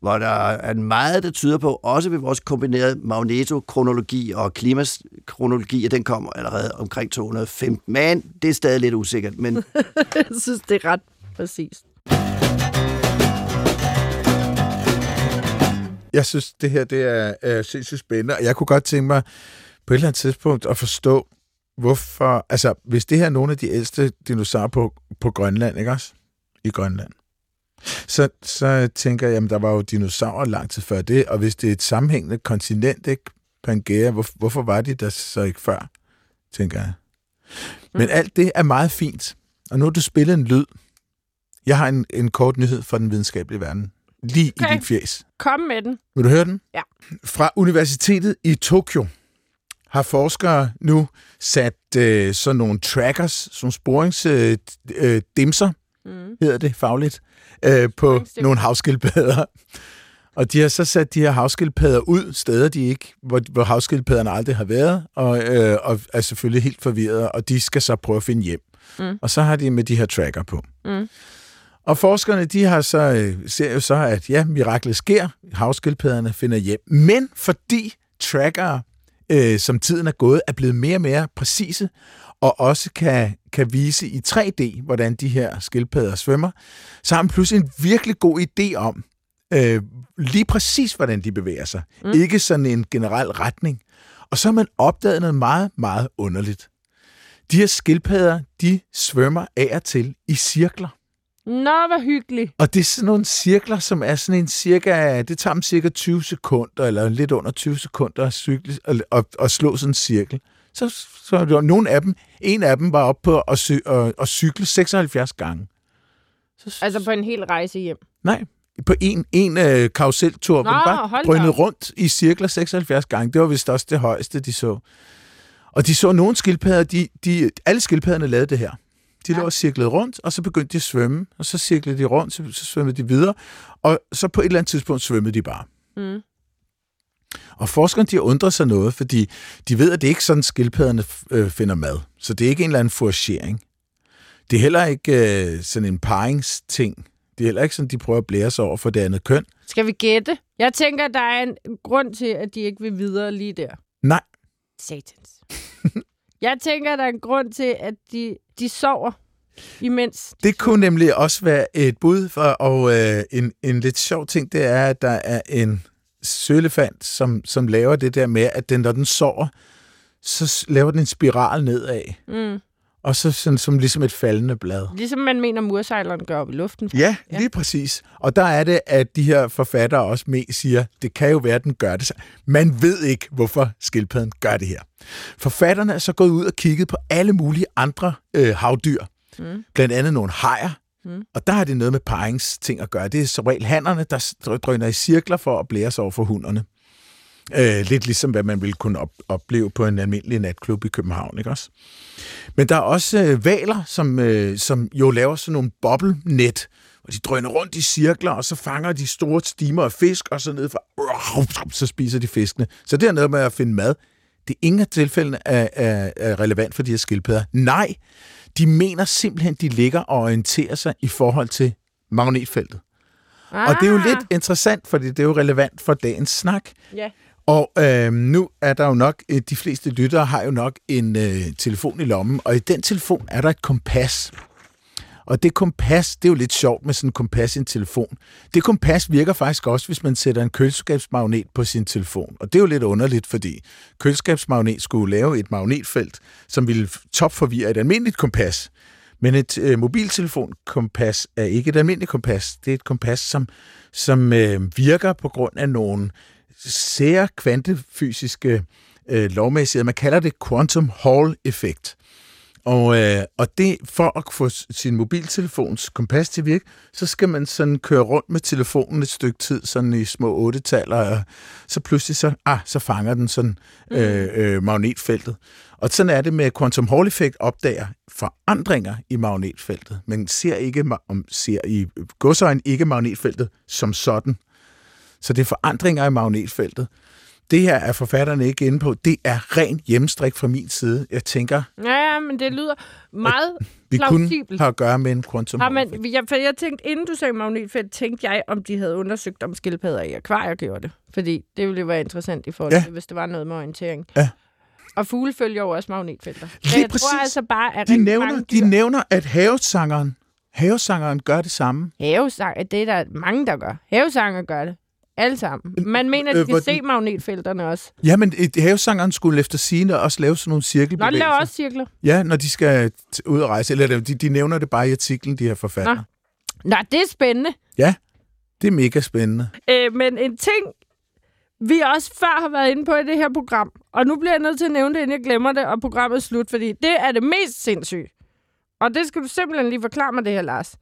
hvor der er meget, der tyder på, også ved vores kombinerede magnetokronologi og klimakronologi, at den kommer allerede omkring 215. Men det er stadig lidt usikkert. Men Jeg synes, det er ret præcist. Jeg synes, det her det er, er sindssygt spændende, og jeg kunne godt tænke mig på et eller andet tidspunkt at forstå, hvorfor... Altså, hvis det her er nogle af de ældste dinosaurer på, på Grønland, ikke også? I Grønland. Så, så tænker jeg, jamen, der var jo dinosaurer lang tid før det, og hvis det er et sammenhængende kontinent, ikke? Pangea. Hvor, hvorfor var de der så ikke før, tænker jeg. Men alt det er meget fint. Og nu har du spillet en lyd. Jeg har en, en kort nyhed fra den videnskabelige verden. Lige okay. i dit fjes. Kom med den. Vil du høre den? Ja. Fra Universitetet i Tokyo har forskere nu sat øh, sådan nogle trackers, sådan sporingsdimser, øh, øh, Mm. hedder det fagligt, øh, på nogle havskildpadder. Og de har så sat de her havskildpadder ud, steder de ikke, hvor, hvor havskildpadderne aldrig har været, og, øh, og er selvfølgelig helt forvirrede, og de skal så prøve at finde hjem. Mm. Og så har de med de her tracker på. Mm. Og forskerne, de har så, øh, ser jo så, at ja, miraklet sker, havskildpadderne finder hjem. Men fordi trackere, øh, som tiden er gået, er blevet mere og mere præcise, og også kan, kan vise i 3D, hvordan de her skildpadder svømmer, så har man pludselig en virkelig god idé om, øh, lige præcis, hvordan de bevæger sig. Mm. Ikke sådan en generel retning. Og så har man opdaget noget meget, meget underligt. De her skildpadder, de svømmer af og til i cirkler. Nå, hvor hyggeligt. Og det er sådan nogle cirkler, som er sådan en cirka, det tager dem cirka 20 sekunder, eller lidt under 20 sekunder at, cykle, at, at, at slå sådan en cirkel. Så, så er der nogle af dem, en af dem var oppe på at, cy, at, at cykle 76 gange. Så, Altså på en hel rejse hjem. Nej, på en, en øh, karuseltur, hvor bare drønede rundt i cirkler 76 gange. Det var vist også det højeste, de så. Og de så nogle skildpadder, de, de, alle skildpadderne lavede det her. De lå og cirklede rundt, og så begyndte de at svømme, og så cirklede de rundt, så, så svømmede de videre, og så på et eller andet tidspunkt svømmede de bare. Mm. Og forskerne, de undrer sig noget, fordi de ved, at det ikke er sådan, skildpadderne øh, finder mad. Så det er ikke en eller anden foragering. Det er heller ikke øh, sådan en paringsting. Det er heller ikke sådan, de prøver at blære sig over for det andet køn. Skal vi gætte? Jeg tænker, der er en grund til, at de ikke vil videre lige der. Nej, Satans. jeg tænker, der er en grund til, at de, de sover imens. Det kunne nemlig også være et bud for, og øh, en, en lidt sjov ting, det er, at der er en sølefant, som, som laver det der med, at den, når den sover, så laver den en spiral nedad, Mm. Og så sådan, som ligesom et faldende blad. Ligesom man mener, mursejleren gør op i luften. Ja, lige præcis. Og der er det, at de her forfattere også med siger, det kan jo være, at den gør det. Man ved ikke, hvorfor skildpadden gør det her. Forfatterne er så gået ud og kigget på alle mulige andre øh, havdyr. Mm. Blandt andet nogle hajer. Mm. Og der har det noget med paringsting at gøre. Det er som regel hannerne, der drøner i cirkler for at blære sig over for hunderne. Øh, lidt ligesom, hvad man ville kunne op- opleve på en almindelig natklub i København, ikke også? Men der er også øh, valer, som, øh, som jo laver sådan nogle boblenet, hvor de drøner rundt i cirkler, og så fanger de store stimer af fisk, og så ned fra, så spiser de fiskene. Så det er noget med at finde mad. Det er ingen af tilfældene er, er, er relevant for de her skildpadder. Nej, de mener simpelthen, de ligger og orienterer sig i forhold til magnetfeltet. Ah, Og det er jo lidt interessant, fordi det er jo relevant for dagens snak. Ja. Og øh, nu er der jo nok, øh, de fleste lyttere har jo nok en øh, telefon i lommen, og i den telefon er der et kompas. Og det kompas, det er jo lidt sjovt med sådan en kompas i en telefon. Det kompas virker faktisk også, hvis man sætter en køleskabsmagnet på sin telefon. Og det er jo lidt underligt, fordi køleskabsmagnet skulle lave et magnetfelt, som ville topforvirre et almindeligt kompas. Men et øh, mobiltelefonkompas er ikke et almindeligt kompas. Det er et kompas, som, som øh, virker på grund af nogle sære kvantefysiske øh, lovmæssigheder. Man kalder det quantum Hall-effekt. Og, øh, og det, for at få sin mobiltelefons kompas til virke, så skal man sådan køre rundt med telefonen et stykke tid, sådan i små otte og så pludselig så, ah, så fanger den sådan øh, øh, magnetfeltet. Og sådan er det med quantum Hall-effekt, opdager forandringer i magnetfeltet, men ser ikke om ser i godsøjne ikke magnetfeltet som sådan. Så det er forandringer i magnetfeltet. Det her er forfatterne ikke inde på. Det er ren hjemmestrik fra min side. Jeg tænker, Ja, ja, men det lyder meget vi kunne plausibelt. have at gøre med en quantum Har Hall-effekt. man, jeg, for jeg tænkte, inden du sagde magnetfelt, tænkte jeg, om de havde undersøgt, om skildpadder i akvarier gjorde det. Fordi det ville jo være interessant i forhold Ja. til, hvis det var noget med orientering. Ja. Og fugle følger jo også magnetfelter. Men Lige jeg præcis. tror altså bare, at De nævner, de nævner, at havesangeren, havesangeren gør det samme. Havesang, det er der mange, der gør. Havesanger gør det. Alle sammen. Man mener, at øh, de kan hvor se magnetfelterne også. Ja, men havesangeren skulle efter sigende også lave sådan nogle Nå, de cirkelbevægelser. laver også cirkler. Ja, når de skal ud og rejse. Eller de, de nævner det bare i artiklen, de her forfattere. Nå. Nå, det er spændende. Ja, det er mega spændende. Øh, men en ting, vi også før har været inde på i det her program, og nu bliver jeg nødt til at nævne det, inden jeg glemmer det, og programmet er slut, fordi det er det mest sindssyge. Og det skal du simpelthen lige forklare mig det her, Lars.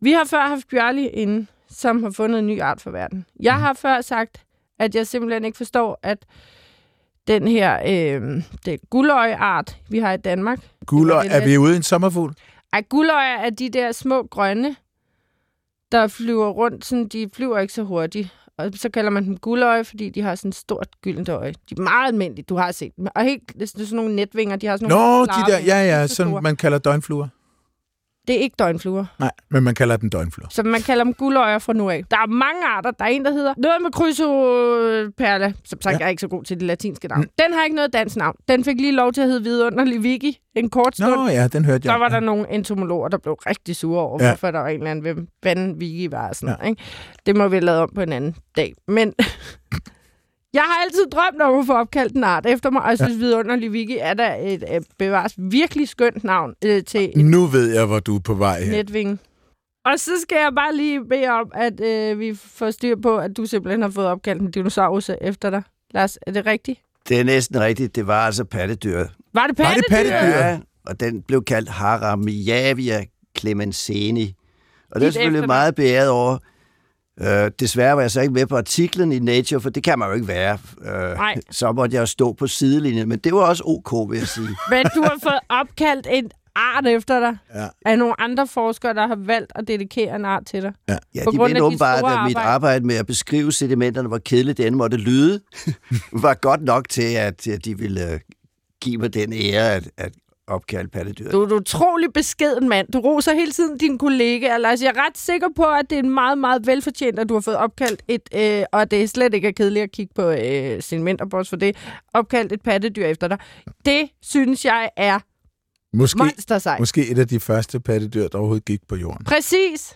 Vi har før haft Bjørli inde, som har fundet en ny art for verden. Jeg har før sagt, at jeg simpelthen ikke forstår, at den her øh, det guldøjeart, vi har i Danmark. Guldøj, er vi ude i en sommerfugl? Ej, guldøjer er de der små grønne, der flyver rundt. Sådan, de flyver ikke så hurtigt. Og så kalder man dem guldøje, fordi de har sådan et stort gyldent øje. De er meget almindelige, du har set dem. Og helt, det er sådan nogle netvinger, de har sådan Nå, nogle de klare der, ja, ja, så sådan man kalder døgnfluer. Det er ikke døgnfluer. Nej, men man kalder dem døgnfluer. Så man kalder dem guldøjer fra nu af. Der er mange arter. Der er en, der hedder noget med chrysoperla. Som sagt, Ja. jeg er ikke så god til det latinske navn. Mm. Den har ikke noget dansk navn. Den fik lige lov til at hedde vidunderlig Vicky en kort stund. Nå ja, den hørte jeg. Så var der nogle entomologer, der blev rigtig sure over, Ja. hvorfor der var en eller anden, hvem fanden Vicky var sådan ja. noget. Ikke? Det må vi have lavet om på en anden dag. Men jeg har altid drømt om at få opkaldt en art efter mig, og jeg synes, ja. vidunderlig Vicky er der et øh, bevares virkelig skønt navn øh, til en Nu ved jeg, hvor du er på vej her. netvinge. Og så skal jeg bare lige bede om, at øh, vi får styr på, at du simpelthen har fået opkaldt en dinosaurus efter dig. Lars, er det rigtigt? Det er næsten rigtigt. Det var altså pattedyr. Var det Var det pattedyr? pattedyr? Ja, og den blev kaldt Haramiavia clemenseni. Og det er selvfølgelig meget beæret over. Øh, desværre var jeg så ikke med på artiklen i Nature, for det kan man jo ikke være. Øh, Nej. så måtte jeg stå på sidelinjen, men det var også ok, vil jeg sige. Men du har fået opkaldt en art efter dig Ja. af nogle andre forskere, der har valgt at dedikere en art til dig. Ja, På de mente åbenbart, at mit arbejde. med at beskrive sedimenterne, hvor kedeligt det end måtte lyde, var godt nok til, at at de ville øh, give mig den ære at, at opkalde pattedyr. Du er en utrolig beskeden mand. Du roser hele tiden dine kollegaer, Lars. Jeg er ret sikker på, at det er meget, meget velfortjent, at du har fået opkaldt et, øh, og det er slet ikke er kedeligt at kigge på øh, sedimenterboss for det, opkaldt et pattedyr efter dig. Det synes jeg er Måske, måske et af de første pattedyr, der overhovedet gik på jorden. Præcis.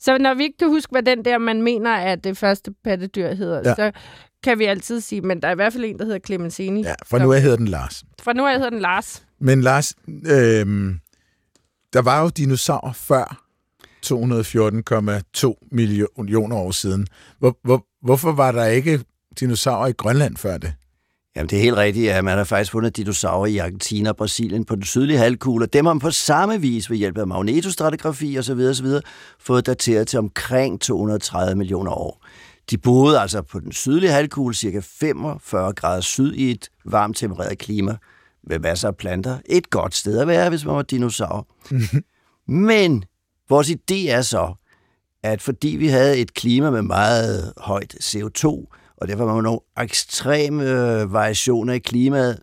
Så når vi ikke kan huske, hvad den der, man mener, at det første pattedyr hedder, ja. så kan vi altid sige, men der er i hvert fald en, der hedder Clementini. Ja, for nu af hedder den Lars. Fra nu af hedder den Lars. Men Lars, øhm, der var jo dinosaurer før 214,2 millioner år siden. Hvor, hvor, hvorfor var der ikke dinosaurer i Grønland før det? Jamen, det er helt rigtigt, at man har faktisk fundet dinosaurer i Argentina og Brasilien på den sydlige halvkugle, og dem har man på samme vis ved hjælp af magnetostratigrafi osv. osv. fået dateret til omkring 230 millioner år. De boede altså på den sydlige halvkugle, cirka 45 grader syd i et varmt tempereret klima, med masser af planter. Et godt sted at være, hvis man var dinosaur. Men vores idé er så, at fordi vi havde et klima med meget højt CO2, og derfor var der nogle ekstreme øh, variationer i klimaet,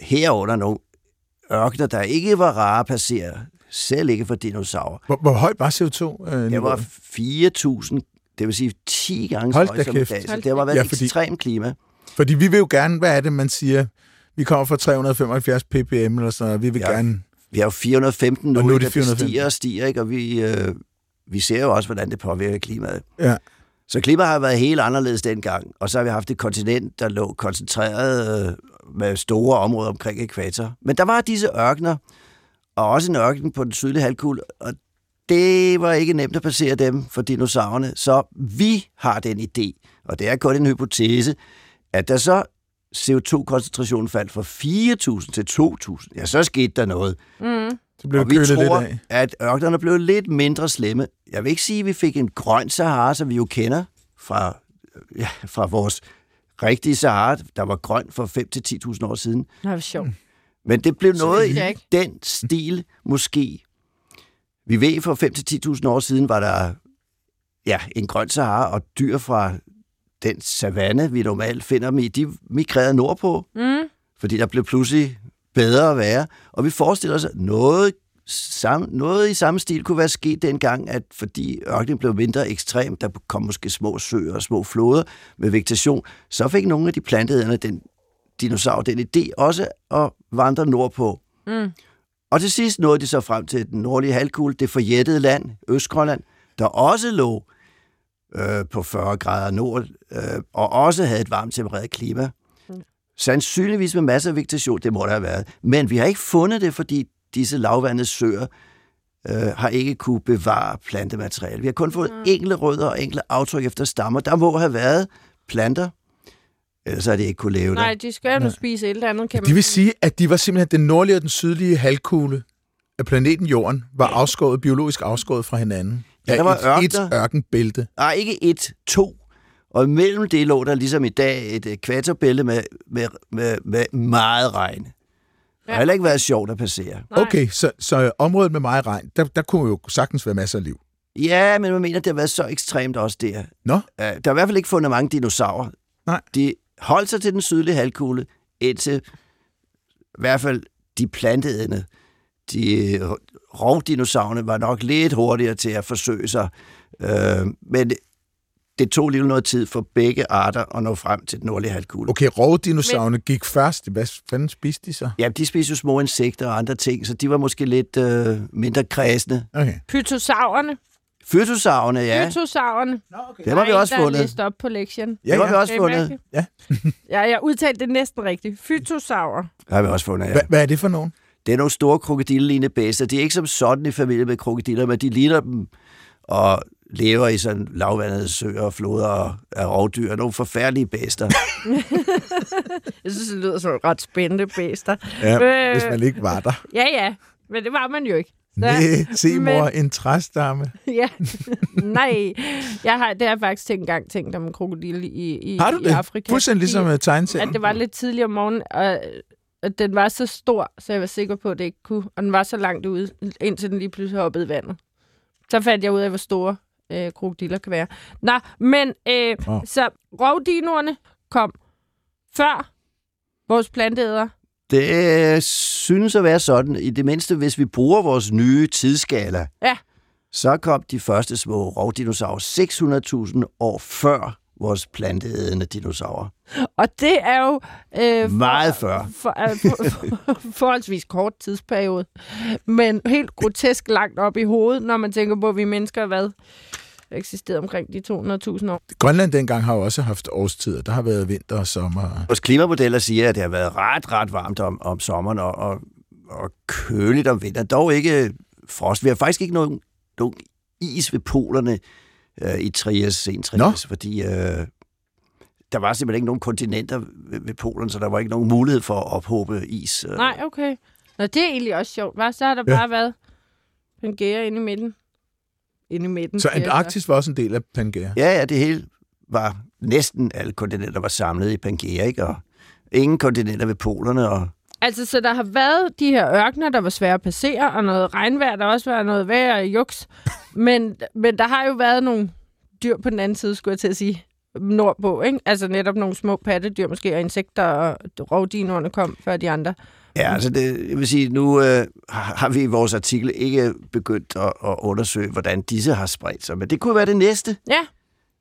herunder nogle ørkener, der ikke var rare at passere, selv ikke for dinosaurer. Hvor, hvor højt var CO2? Øh, Det var 4.000, det vil sige 10 gange så Hold da som i kæft. dag, så det var da været Ja, et fordi- ekstremt klima. Fordi vi vil jo gerne, hvad er det, man siger? Vi kommer fra 375 ppm eller sådan noget. Vi vil Ja. ja. gerne... Vi har jo 415 nu, Og nu er og det det 415. stiger og stiger, ikke? og vi, øh, vi ser jo også, hvordan det påvirker klimaet. Ja. Så klimaet har været helt anderledes dengang, og så har vi haft et kontinent, der lå koncentreret øh, med store områder omkring ekvator. Men der var disse ørkener, og også en ørken på den sydlige halvkugle, og det var ikke nemt at passere dem for dinosaurerne. Så vi har den idé, og det er kun en hypotese, at der så CO2-koncentrationen faldt fra 4.000 til 2.000, ja, så skete der noget. Mm. Så blev Og det vi kølet lidt tror, af. at ørkenerne blev lidt mindre slemme. Jeg vil ikke sige, at vi fik en grøn Sahara, som vi jo kender fra, ja, fra vores rigtige Sahara, der var grøn for 5-10.000 år siden. Nå, hvor sjovt. Men det blev noget jeg i den stil, måske. Vi ved, for 5-10.000 år siden var der ja, en grøn Sahara, og dyr fra den savanne, vi normalt finder dem i, de migrerede nordpå Mm. fordi der blev pludselig bedre at være. Og vi forestiller os, at noget, sam, noget i samme stil kunne være sket dengang, at fordi ørkenen blev mindre ekstrem, der kom måske små søer og små floder med vegetation, så fik nogle af de planteæderne, den dinosaur, den idé også at vandre nordpå. Mm. Og til sidst nåede de så frem til den nordlige halvkugle, det forjættede land, Østgrønland, der også lå øh, på 40 grader nord, øh, og også havde et varmt tempereret klima. Sandsynligvis med masser af vegetation, det må der have været. Men vi har ikke fundet det, fordi disse lavvandede søer øh, har ikke kunne bevare plantemateriale. Vi har kun fået Mm. enkelte rødder og enkelte aftryk efter stammer. Der må have været planter, ellers har de ikke kunne leve Nej, der. de skal jo spise et eller andet, kan man Det vil sige, at de var simpelthen den nordlige og den sydlige halvkugle af planeten Jorden var afskåret, biologisk afskåret fra hinanden. Ja, der var et, et ørkener. ørkenbælte. Nej, ikke et, to. Og imellem det lå der ligesom i dag et ekvatorbælte med, med, med, med meget regn. Det har heller ikke været sjovt at passere. Nej. Okay, så, så området med meget regn, der, der kunne jo sagtens være masser af liv. Ja, men man mener, det har været så ekstremt også der. Nå, der er i hvert fald ikke fundet mange dinosaurer. Nej. De holdt sig til den sydlige halvkugle, indtil i hvert fald de planteædende, de øh, rovdinosaurerne var nok lidt hurtigere til at forsøge sig. Uh, men det, det tog lige noget tid for begge arter at nå frem til den nordlige halvkugle. okay, rovdinosaurerne gik først. Hvad fanden spiste de så? Ja, de spiste jo små insekter og andre ting, så de var måske lidt øh, mindre kredsende. Okay. Pytosaurerne. Fyrtosaurerne, ja, Pytosaurerne. det har vi er også en, der er fundet. op på lektien. Ja, Det har vi ja. også Det fundet. Ja. ja, jeg udtalte det næsten rigtigt. Fytosaurer. Det har vi også fundet, ja. Hva, hvad er det for nogen? Det er nogle store krokodillelignende bæster. De er ikke som sådan i familie med krokodiller, men de ligner dem og lever i sådan lavvandede søer og floder og er rovdyr. Nogle forfærdelige bæster. Jeg synes, det lyder som ret spændende bæster. Ja, Øh. hvis man ikke var der. Ja, ja. Men det var man jo ikke. Nej, se mor, men- en træstamme. Ja, nej. Jeg har, det har jeg faktisk tænkt engang tænkt om en krokodille i, i, Har du i det? Afrika. Fuldstændig ligesom uh, tegneserien. At det var lidt tidligere om morgenen, og at den var så stor, så jeg var sikker på, at det ikke kunne. Og den var så langt ude, indtil den lige pludselig hoppede i vandet. Så fandt jeg ud af, hvor store øh, krokodiller kan være. Nå, men øh, Wow. så rovdinoerne kom før vores planteæder. Det øh, synes at være sådan, i det mindste hvis vi bruger vores nye tidsskala, Ja. så kom de første små rovdinosaurer 600.000 år før vores planteædende dinosaurer. Og det er jo... Øh, for- Meget før. For, for, for, forholdsvis kort tidsperiode. Men helt grotesk langt op i hovedet, når man tænker på, at vi mennesker hvad eksisteret omkring de 200.000 år. Grønland dengang har jo også haft årstider. Der har været vinter og sommer. Vores klimamodeller siger, at det har været ret, ret varmt om, om sommeren og, og, og køligt om vinteren. Dog ikke frost. Vi har faktisk ikke nogen, nogen is ved polerne øh, i Trias, sen Trias, fordi øh, der var simpelthen ikke nogen kontinenter ved, ved polerne, så der var ikke nogen mulighed for at ophobe is. Øh. Nej, okay. Nå, det er egentlig også sjovt, hva'? Så har der Ja. bare været Pangea inde i midten. Inde i midten. Så Antarktis var også en del af Pangea. Ja, ja, det hele var næsten alle kontinenter var samlet i Pangea, ikke? Og ingen kontinenter ved polerne, og Altså, så der har været de her ørkener, der var svære at passere, og noget regnvejr, der også var noget vejr og juks. Men, men der har jo været nogle dyr på den anden side, skulle jeg til at sige, nordpå, ikke? Altså netop nogle små pattedyr måske, og insekter, og rovdinoerne kom før de andre. Ja, altså det, jeg vil sige, nu øh, har vi i vores artikel ikke begyndt at, at undersøge, hvordan disse har spredt sig, men det kunne være det næste. Ja,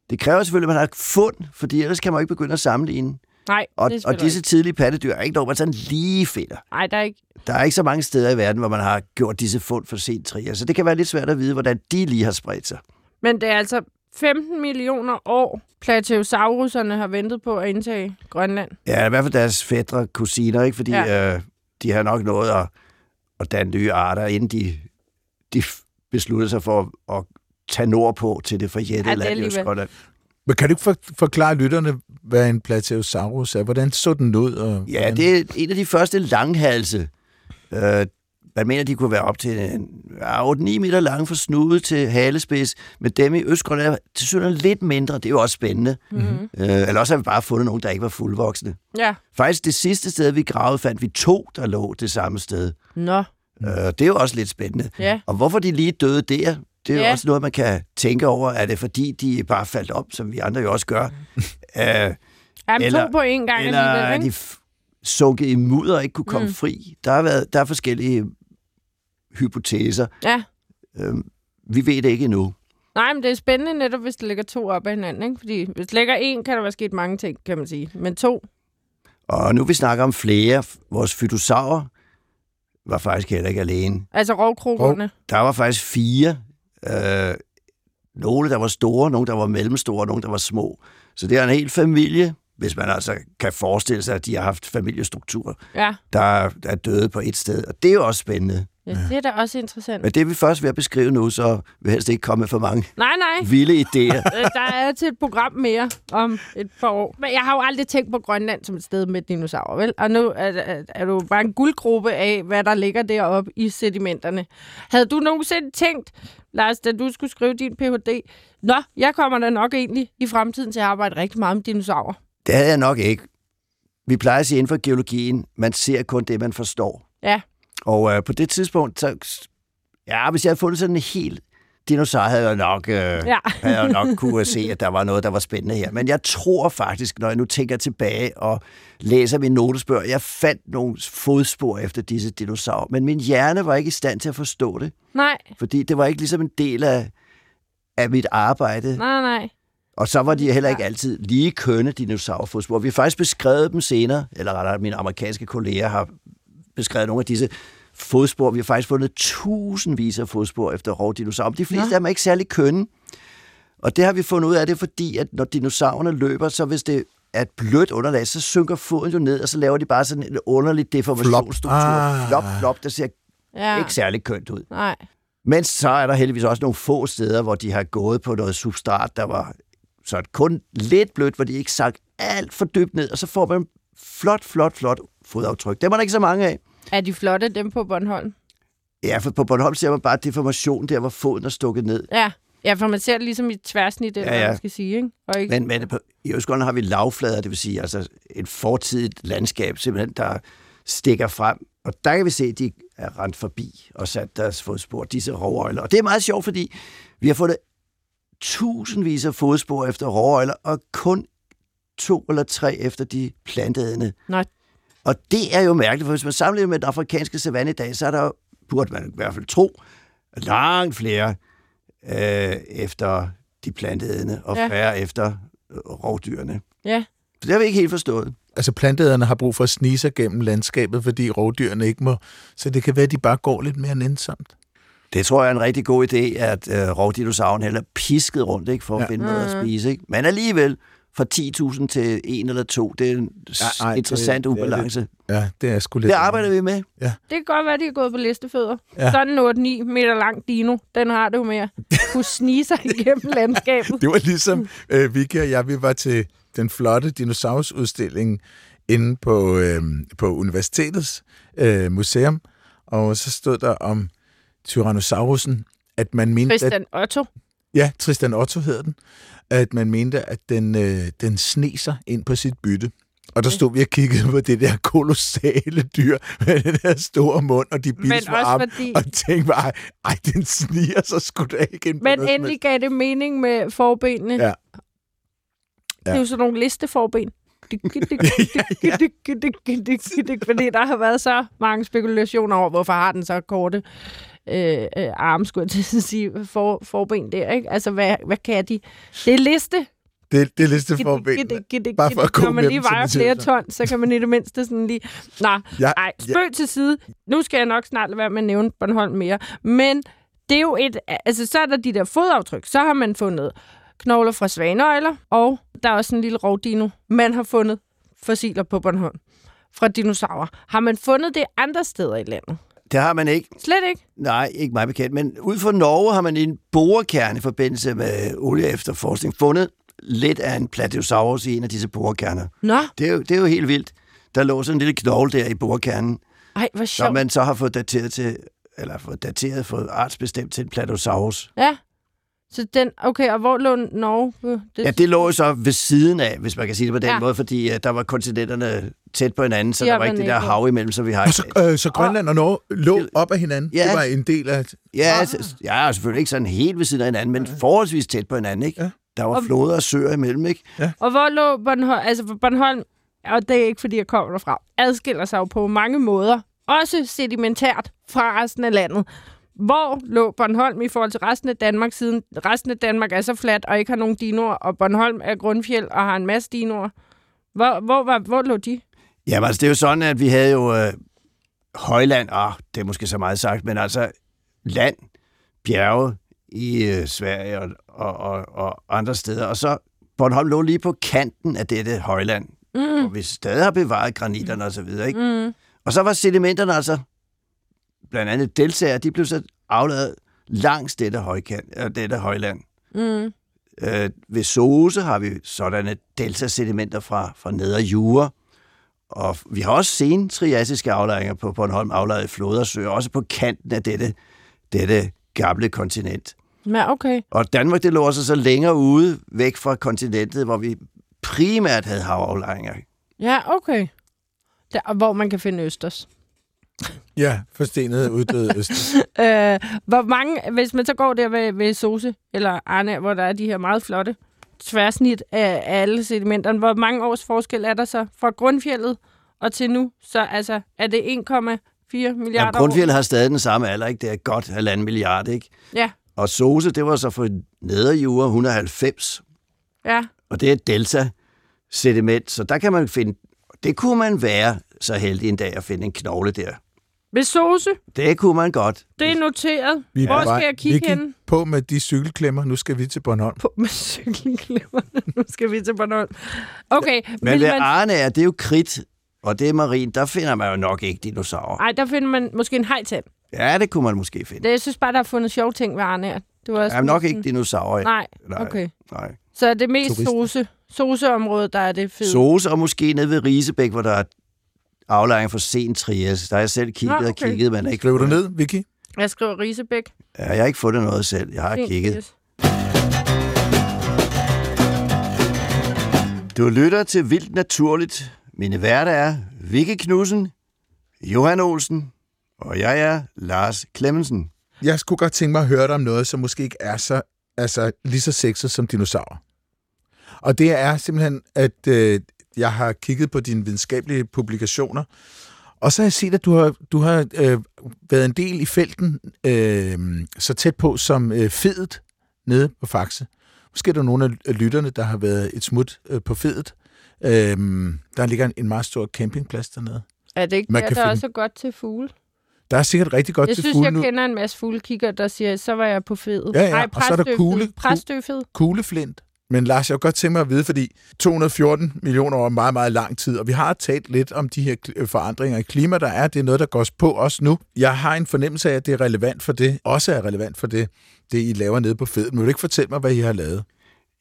Det kræver selvfølgelig, at man har fund, fordi ellers kan man jo ikke begynde at sammenligne. nej, Og, det og disse ikke. tidlige pattedyr er ikke noget, man sådan lige finder. Nej, der er ikke... Der er ikke så mange steder i verden, hvor man har gjort disse fund for sent trier, så det kan være lidt svært at vide, hvordan de lige har spredt sig. Men det er altså 15 millioner år, plateosauruserne har ventet på at indtage Grønland. Ja, i hvert fald deres fædre, kusiner, ikke? fordi ja. øh, de har nok nået at, at danne nye arter, inden de, de besluttede sig for at, at tage nordpå til det forjættede Ja, land i. Østgrønland. Men kan du ikke for, forklare lytterne, hvad en plateosaurus er? Hvordan så den ud? Og, Ja, hvordan- det er en af de første langhalse. Øh, man mener, de kunne være op til en- ja, 8-9 meter lange fra snude til halespids, men dem i Østgrønland er til synligheden lidt mindre. Det er jo også spændende. Mm-hmm. Øh, eller også har vi bare fundet nogen, der ikke var fuldvoksne. Ja. Faktisk det sidste sted, vi gravede, fandt vi to, der lå det samme sted. Nå, Øh, det er jo også lidt spændende. ja. Og hvorfor de lige døde der, det er jo Ja. også noget, man kan tænke over. Er det fordi, de bare faldt op, som vi andre jo også gør? øh, Jamen, Eller- to på en gang eller er alligevel, de ikke? f- sunket i mudder og ikke kunne komme Mm. mm. fri? Der, har været, der er forskellige hypoteser. Ja. Øh, vi ved det ikke endnu. Nej, men det er spændende netop, hvis der ligger to op ad hinanden, ikke? Fordi hvis der ligger en, kan der være sket mange ting, kan man sige. Men to, Og nu vi snakker om flere. Vores fytosaurer var faktisk heller ikke alene. altså rovkrogerne. Der var faktisk fire. Øh, nogle, der var store, nogle, der var mellemstore, nogle, der var små. Så det er en hel familie, hvis man altså kan forestille sig, at de har haft familiestrukturer, Ja. der er, der er døde på et sted. Og det er jo også spændende. Ja, det er da også interessant. Men det er vi først ved at beskrive nu, så vil helst ikke komme for mange Nej, nej. vilde idéer. Øh, Der er til et program mere om et par år. Men jeg har jo aldrig tænkt på Grønland som et sted med dinosaurer, vel? Og nu er, er, er du bare en guldgruppe af, hvad der ligger deroppe i sedimenterne. Havde du nogensinde tænkt, Lars, da du skulle skrive din Ph.D., Nå, jeg kommer da nok egentlig i fremtiden til at arbejde rigtig meget med dinosaurer. Det havde jeg nok ikke. Vi plejer at sige inden for geologien, man ser kun det, man forstår. Ja, Og øh, på det tidspunkt, så, ja, hvis jeg havde fundet sådan en helt dinosaur, havde jeg nok, øh, Ja. havde jeg nok kunne se, at der var noget, der var spændende her. Men jeg tror faktisk, når jeg nu tænker tilbage og læser min notesbøger, jeg fandt nogle fodspor efter disse dinosaurer, men min hjerne var ikke i stand til at forstå det, nej, fordi det var ikke ligesom en del af, af mit arbejde. nej, nej. Og så var de heller ikke altid lige kønne dinosaurfodspor. Vi har faktisk beskrevet dem senere, eller rettere, mine amerikanske kolleger har beskrevet nogle af disse fodspor. Vi har faktisk fundet tusindvis af fodspor efter rovdinosaurer. De fleste Nå. af dem er ikke særlig kønne. Og det har vi fundet ud af, det er fordi, at når dinosaurerne løber, så hvis det er et blødt underlag, så synker foden jo ned, og så laver de bare sådan en underlig deformationsstruktur. Ah. Flop, flop, der ser Ja, ikke særlig kønt ud. nej. Men så er der heldigvis også nogle få steder, hvor de har gået på noget substrat, der var så kun lidt blødt, hvor de ikke sank alt for dybt ned, og så får man flot, flot, flot fodaftryk. Dem er der ikke så mange af. Er de flotte, dem på Bornholm? Ja, for på Bornholm ser man bare deformation der, hvor foden er stukket ned. Ja. Ja, for man ser det ligesom i tværsnit, eller Ja, ja, man skal sige, ikke? Og ikke Men, men på, i Østgrønland har vi lavflader, det vil sige altså et fortidigt landskab, simpelthen, der stikker frem. Og der kan vi se, at de er rendt forbi og sat deres fodspor, disse rovøjler. Og det er meget sjovt, fordi vi har fundet tusindvis af fodspor efter rovøjler, og kun to eller tre efter de planteædende. Nå. Og det er jo mærkeligt, for hvis man sammenligner med den afrikanske savanne i dag, så er der, burde man i hvert fald tro, langt flere øh, efter de planteædende, og Ja. færre efter øh, rovdyrene. Ja. Så det har vi ikke helt forstået. Altså plantederne har brug for at snige sig gennem landskabet, fordi rovdyrene ikke må. Så det kan være, at de bare går lidt mere nænsomt. Det tror jeg er en rigtig god idé, at øh, rovdinosauren heller pisket rundt ikke, for at Ja. ja. finde noget at spise. Ikke? Men alligevel, fra 10.000 til 1 eller 2, det er en Ja, ja, ej, interessant det- det er ubalance. Ja, det er sgu lidt... Det arbejder vi med. Det kan godt være, de er gået på listefødder. Ja. Ja. Sådan en 8-9 meter lang dino, den har det jo med at kunne snige sig igennem landskabet. Det var ligesom øh, Vicky og jeg, vi var til den flotte dinosaurusudstilling inde på, øh, på universitetets øh, museum, og så stod der om Tyrannosaurusen, at man mente, at, Christian Otto. ja, Tristan Otto hedder den, at man mente, at den, øh, den sne sig ind på sit bytte. Og der stod vi og kiggede på det der kolossale dyr med den der store mund og de Men bilsmå også arme, fordi... og tænkte bare, ej, den sniger så skulle da ikke ind Men endelig gav det mening med forbenene. Ja. Det er jo sådan nogle listeforben. Fordi der har været så mange spekulationer over, hvorfor har den så korte øh, øh, arme, skulle jeg til at sige, for, forben der, ikke? Altså, hvad, hvad kan de? Det er liste. Det, det er liste for Bare for at gå Når man lige vejer flere ton, så kan man i det mindste sådan lige... Nå, Ja, ej, spøg til side. Nu skal jeg nok snart lade være med at nævne Bornholm mere. Men det er jo et... Altså, så er der de der fodaftryk. Så har man fundet knogler fra svaneøjler, og der er også en lille rovdino. Man har fundet fossiler på Bornholm fra dinosaurer. Har man fundet det andre steder i landet? Det har man ikke. Slet ikke. Nej, ikke meget bekendt. Men ud for Norge har man i en borekerne i forbindelse med olieefterforskning fundet lidt af en plateosaurus i en af disse borekerner. Nå, Det er, jo, det er jo helt vildt. Der lå sådan en lille knogle der i borekernen, ej, hvor som sjovt. man så har fået dateret til, eller fået dateret, fået artsbestemt til en plateosaurus. Ja. Så den, okay, og hvor lå Norge? Det, Ja, det lå jo så ved siden af, hvis man kan sige det på den Ja. ja. måde, fordi uh, der var kontinenterne tæt på hinanden, så De der var ikke det der ikke. hav imellem, så vi har Og så, øh, så Grønland og Norge lå op af hinanden. Ja. Det var en del af... Ja, altså, ja, selvfølgelig ikke sådan helt ved siden af hinanden, men forholdsvis tæt på hinanden, ikke? Ja. Der var Og- floder og søer imellem, ikke? Og hvor lå Bornholm? Altså Bornholm, og det er ikke fordi, jeg kommer derfra, adskiller sig jo på mange måder. Også sedimentært fra resten af landet. Hvor lå Bornholm i forhold til resten af Danmark, siden resten af Danmark er så fladt og ikke har nogen dinoer, og Bornholm er grundfjeld og har en masse dinoer? Hvor, hvor, var, hvor lå de? Jamen, altså, det er jo sådan, at vi havde jo øh, højland, ah, det er måske så meget sagt, men altså land, bjerge i øh, Sverige og, og, og, og andre steder, og så Bornholm lå lige på kanten af dette højland, mm. hvor vi stadig har bevaret granitterne og så videre, ikke? Mm. Og så var sedimenterne altså blandt andet deltager, de blev så afladet langs dette, højkant, øh, dette højland. Mm. Øh, ved Sose har vi sådanne deltasedimenter fra, fra nedre Jura, og vi har også sen triassiske aflejringer på Bornholm, aflejret i flodersøer, også på kanten af dette, dette gamle kontinent. Ja, okay. Og Danmark, det lå også så længere ude væk fra kontinentet, hvor vi primært havde havaflejringer. Ja, okay. Der, hvor man kan finde østers. Ja, forstenet uddøde øst. Øh, hvor mange, hvis man så går der ved, ved Sose eller Arne, hvor der er de her meget flotte tværsnit af, af alle sedimenterne, hvor mange års forskel er der så fra grundfjellet og til nu? Så altså, er det 1,4 Ja, milliarder Grundfjeld har stadig den samme alder, ikke? Det er godt halvanden milliard, ikke? år? Ja, Og Sose, det var så for nederjure 190, ja. og det er et delta sediment, så der kan man finde, det kunne man være så heldig en dag at finde en knogle der. Ved Sose, Det kunne man godt. det er noteret. Vi er Hvor skal jeg kigge Vicky, hen? På med de cykelklemmer. Nu skal vi til Bornholm. På med cykelklemmerne. nu skal vi til Bornholm. Okay, Men vil ved man... Arne er det er jo kridt, og det er marin, der finder man jo nok ikke dinosaurer. Ej, der finder man måske en hejtand. Ja, det kunne man måske finde. Det, jeg synes bare, der er fundet sjove ting ved Arne. Det var Ja, nok ikke dinosaurer. Nej, Nej. okay. Nej. Så er det mest Turister. Sose, Soseområdet, der er det fede. Sose og måske nede ved Risebæk, hvor der er aflejring for sen trias. Der har jeg selv kigget Nå, og okay. kigget, men ikke Skriver du ned, Vicky? Jeg skriver Risebæk. Ja, jeg har ikke fundet noget selv. Jeg har Fint, kigget. yes. Du lytter til Vildt Naturligt. Mine værter er Vicky Knudsen, Johan Olsen, og jeg er Lars Clemmensen. Jeg skulle godt tænke mig at høre dig om noget, som måske ikke er så, altså, lige så sexet som dinosaurer. Og det er simpelthen, at øh, jeg har kigget på dine videnskabelige publikationer, og så har jeg set, at du har, du har øh, været en del i felten øh, så tæt på som øh, fedet nede på Faxe. Måske er der nogle af lytterne, der har været et smut øh, på fedet. Øh, der ligger en, en meget stor campingplads dernede. Er det ikke Man der, kan der finde- også er godt til fugle? Der er sikkert rigtig godt Jeg til synes, fugle jeg nu. kender en masse fuglekigger, der siger, så var jeg på fedet. Ja, ja, Ej, og så er der kugle- kugleflint. Men Lars, jeg kunne godt tænke mig at vide, fordi 214 millioner år er meget, meget lang tid, og vi har talt lidt om de her forandringer i klima, der er. Det er noget, der går på os nu. Jeg har en fornemmelse af, at det er relevant for det, også er relevant for det, det I laver nede på fedet. Men vil du ikke fortælle mig, hvad I har lavet?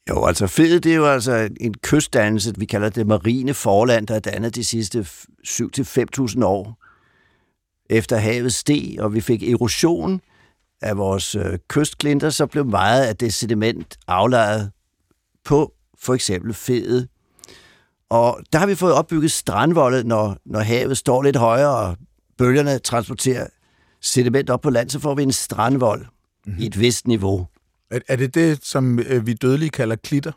Jo, altså fedet, det er jo altså en kystdannelse, vi kalder det marine forland, der er dannet de sidste 7-5.000 år efter havet steg, og vi fik erosion af vores øh, kystklinter, så blev meget af det sediment aflejret på for eksempel fedet. Og der har vi fået opbygget strandvolde, når, når havet står lidt højere, og bølgerne transporterer sediment op på land, så får vi en strandvold mm-hmm. i et vist niveau. Er, er det det, som øh, vi dødelige kalder klitter?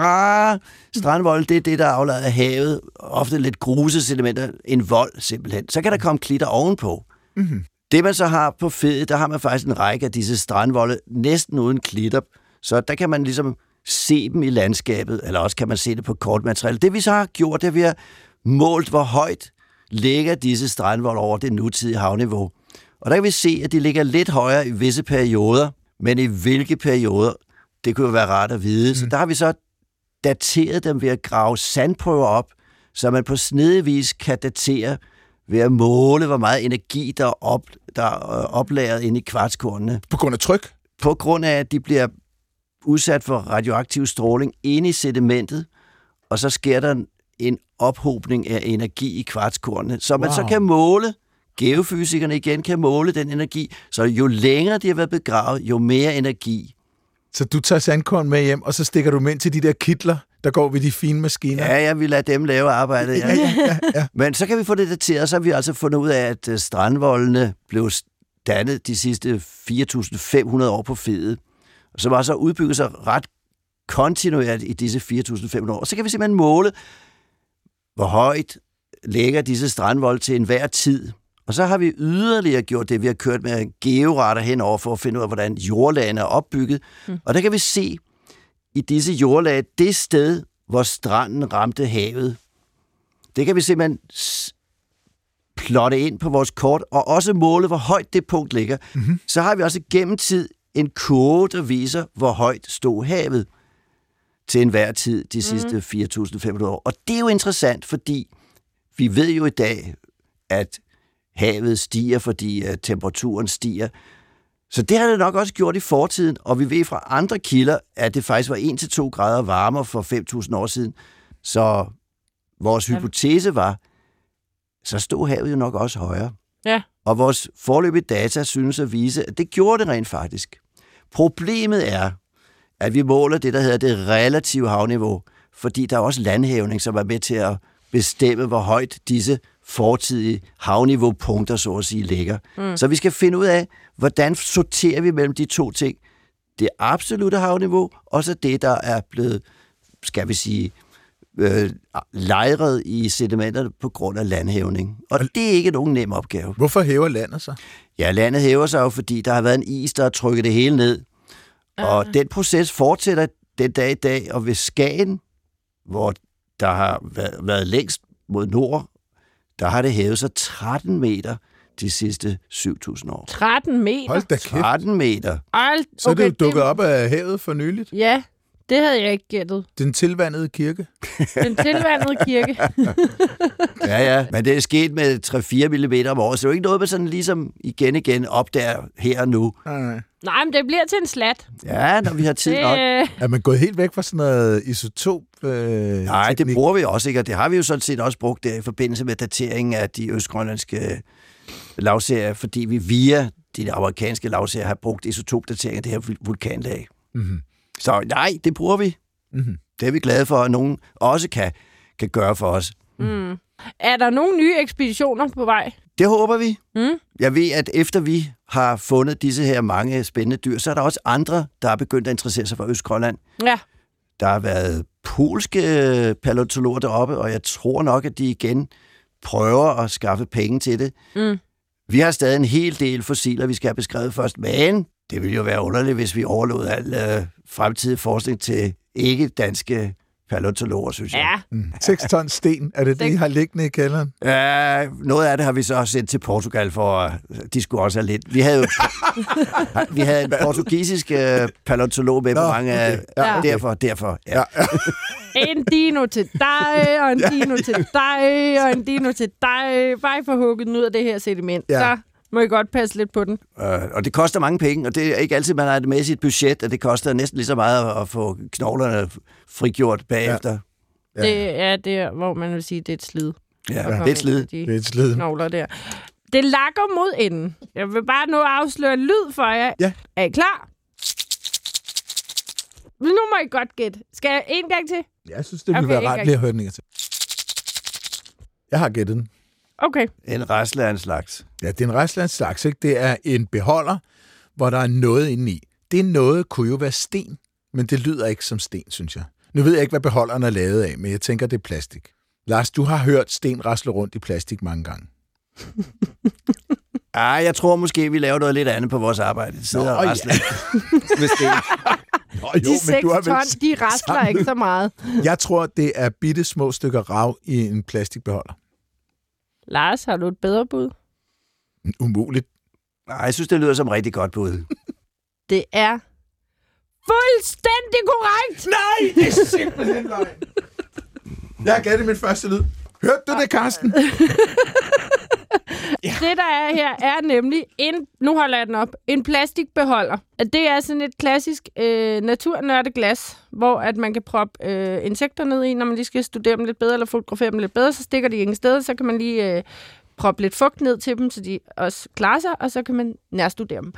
Ah, strandvold, det er det, der er af havet. Ofte lidt grusesedimenter. En vold, simpelthen. Så kan der komme klitter ovenpå. Mm-hmm. Det, man så har på fedet, der har man faktisk en række af disse strandvolde, næsten uden klitter. Så der kan man ligesom se dem i landskabet, eller også kan man se det på kortmateriale. Det vi så har gjort, det er, at vi har målt, hvor højt ligger disse strandvolde over det nutidige havniveau. Og der kan vi se, at de ligger lidt højere i visse perioder, men i hvilke perioder, det kunne jo være rart at vide. Mm. Så der har vi så dateret dem ved at grave sandprøver op, så man på snedevis kan datere ved at måle, hvor meget energi, der er, op, der er oplagret inde i kvartskornene. På grund af tryk? På grund af, at de bliver udsat for radioaktiv stråling inde i sedimentet, og så sker der en ophobning af energi i kvartskornene, så man Wow. så kan måle, geofysikerne igen kan måle den energi, så jo længere de har været begravet, jo mere energi. Så du tager sandkorn med hjem, og så stikker du dem ind til de der kitler, der går ved de fine maskiner? Ja, jeg vil lade dem lave arbejdet. ja, ja, ja, ja. Men så kan vi få det dateret, så har vi altså fundet ud af, at øh, strandvoldene blev dannet de sidste 4.500 år på fedet, som altså udbygget sig ret kontinuerligt i disse 4.500 år. Og så kan vi simpelthen måle, hvor højt ligger disse strandvolde til enhver tid. Og så har vi yderligere gjort det, vi har kørt med georater henover for at finde ud af, hvordan jordlagene er opbygget. Mm. Og der kan vi se i disse jordlag det sted, hvor stranden ramte havet. Det kan vi simpelthen plotte ind på vores kort, og også måle, hvor højt det punkt ligger. Mm-hmm. Så har vi også gennem tid en kurve, der viser, hvor højt stod havet til enhver tid de sidste 4.500 år. Og det er jo interessant, fordi vi ved jo i dag, at havet stiger, fordi uh, temperaturen stiger. Så det har det nok også gjort i fortiden, og vi ved fra andre kilder, at det faktisk var 1-2 grader varmere for 5.000 år siden. Så vores Ja. hypotese var, så stod havet jo nok også højere. Ja. Og vores forløbige data synes at vise, at det gjorde det rent faktisk. Problemet er, at vi måler det, der hedder det relative havniveau, fordi der er også landhævning, som er med til at bestemme, hvor højt disse fortidige havniveaupunkter, så at sige, ligger. Mm. Så vi skal finde ud af, hvordan sorterer vi mellem de to ting. Det absolute havniveau, og så det, der er blevet, skal vi sige, øh, lejret i sedimenterne på grund af landhævning. Og det er ikke nogen nem opgave. Hvorfor hæver landet sig? Ja, landet hæver sig jo, fordi der har været en is, der har trykket det hele ned. Og den proces fortsætter den dag i dag, og ved Skagen, hvor der har været, været længst mod nord, der har det hævet sig 13 meter de sidste 7.000 år. 13 meter. Hold da kæft. 13 meter. Hold, Så er det jo dukket op af havet for nyligt. Ja, det havde jeg ikke gættet. Den tilvandede kirke. Den tilvandede kirke. Ja, ja. Men det er sket med 3-4 mm om året, så det er jo ikke noget, man sådan ligesom igen igen opdager her og nu. Nej, nej. Nej, men det bliver til en slat. Ja, når vi har tid nok. Det, Er man gået helt væk fra sådan noget isotop? Øh, Nej, det teknik? bruger vi også ikke, og det har vi jo sådan set også brugt der i forbindelse med dateringen af de østgrønlandske lavserier, fordi vi via de amerikanske lavserier har brugt isotopdatering af det her vul- vulkanlag. Mhm. Så nej, det bruger vi. Mhm. Det er vi glade for, at nogen også kan, kan gøre for os. mm. Er der nogle nye ekspeditioner på vej? Det håber vi. Mm. Jeg ved, at efter vi har fundet disse her mange spændende dyr, så er der også andre, der er begyndt at interessere sig for Østgrønland. Ja. Der har været polske paleontologer deroppe, og jeg tror nok, at de igen prøver at skaffe penge til det. Mm. Vi har stadig en hel del fossiler, vi skal have beskrevet først, men det ville jo være underligt, hvis vi overlod al øh, fremtidig forskning til ikke-danske paleontologer, synes jeg. Ja. Mm. 6 ton sten, er det det, I har liggende i kælderen? Ja, noget af det har vi så sendt til Portugal, for øh, de skulle også have lidt. Vi havde jo vi havde en portugisisk øh, paleontolog med på Nå, mange af... okay. Ja, okay. Derfor, derfor. Ja. En dino til dig, og en dino til dig, og en dino til dig. Bare for hugget ud af det her sediment. Ja. Så må I godt passe lidt på den. Øh, og det koster mange penge, og det er ikke altid, man har det med i sit budget, og det koster næsten lige så meget at- at få knoglerne frigjort bagefter. Ja. Det er der, hvor man vil sige, det er et slid. Ja, at ja. det er et slid. i Det De er et slid. knogler der. Det lakker mod enden. Jeg vil bare nu afsløre lyd for jer. Ja. Er I klar? Nu må I godt gætte. Skal jeg en gang til? Jeg synes, det ville Okay, være rart lige at høre den en gang til. Jeg har gættet den. Okay. En rasle af en slags. Ja, det er en rejslands slags, ikke? Det er en beholder, hvor der er noget inde i. Det noget kunne jo være sten, men det lyder ikke som sten, synes jeg. Nu ved jeg ikke, hvad beholderen er lavet af, men jeg tænker, det er plastik. Lars, du har hørt sten rasle rundt i plastik mange gange. Ah, jeg tror måske, vi laver noget lidt andet på vores arbejde. Sidder Nå, og ja. rasler med sten. Oh, De 6 ton, de rasler ikke så meget. Jeg tror, det er bitte små stykker rav i en plastikbeholder. Lars, har du et bedre bud? Umuligt. Nej, jeg synes, det lyder som rigtig godt bud. Det er fuldstændig korrekt. Nej, det er simpelthen løgn. Jeg har gættet min første lyd. Hørte du det, Karsten? Det, der er her, er nemlig en, nu holder jeg den op, en plastikbeholder. Det er sådan et klassisk øh, naturnørdeglas, hvor at man kan proppe øh, insekter ned i, når man lige skal studere dem lidt bedre, eller fotografere dem lidt bedre, så stikker de ingen steder, så kan man lige øh, proppe lidt fugt ned til dem, så de også klarer sig, og så kan man nærstudere dem.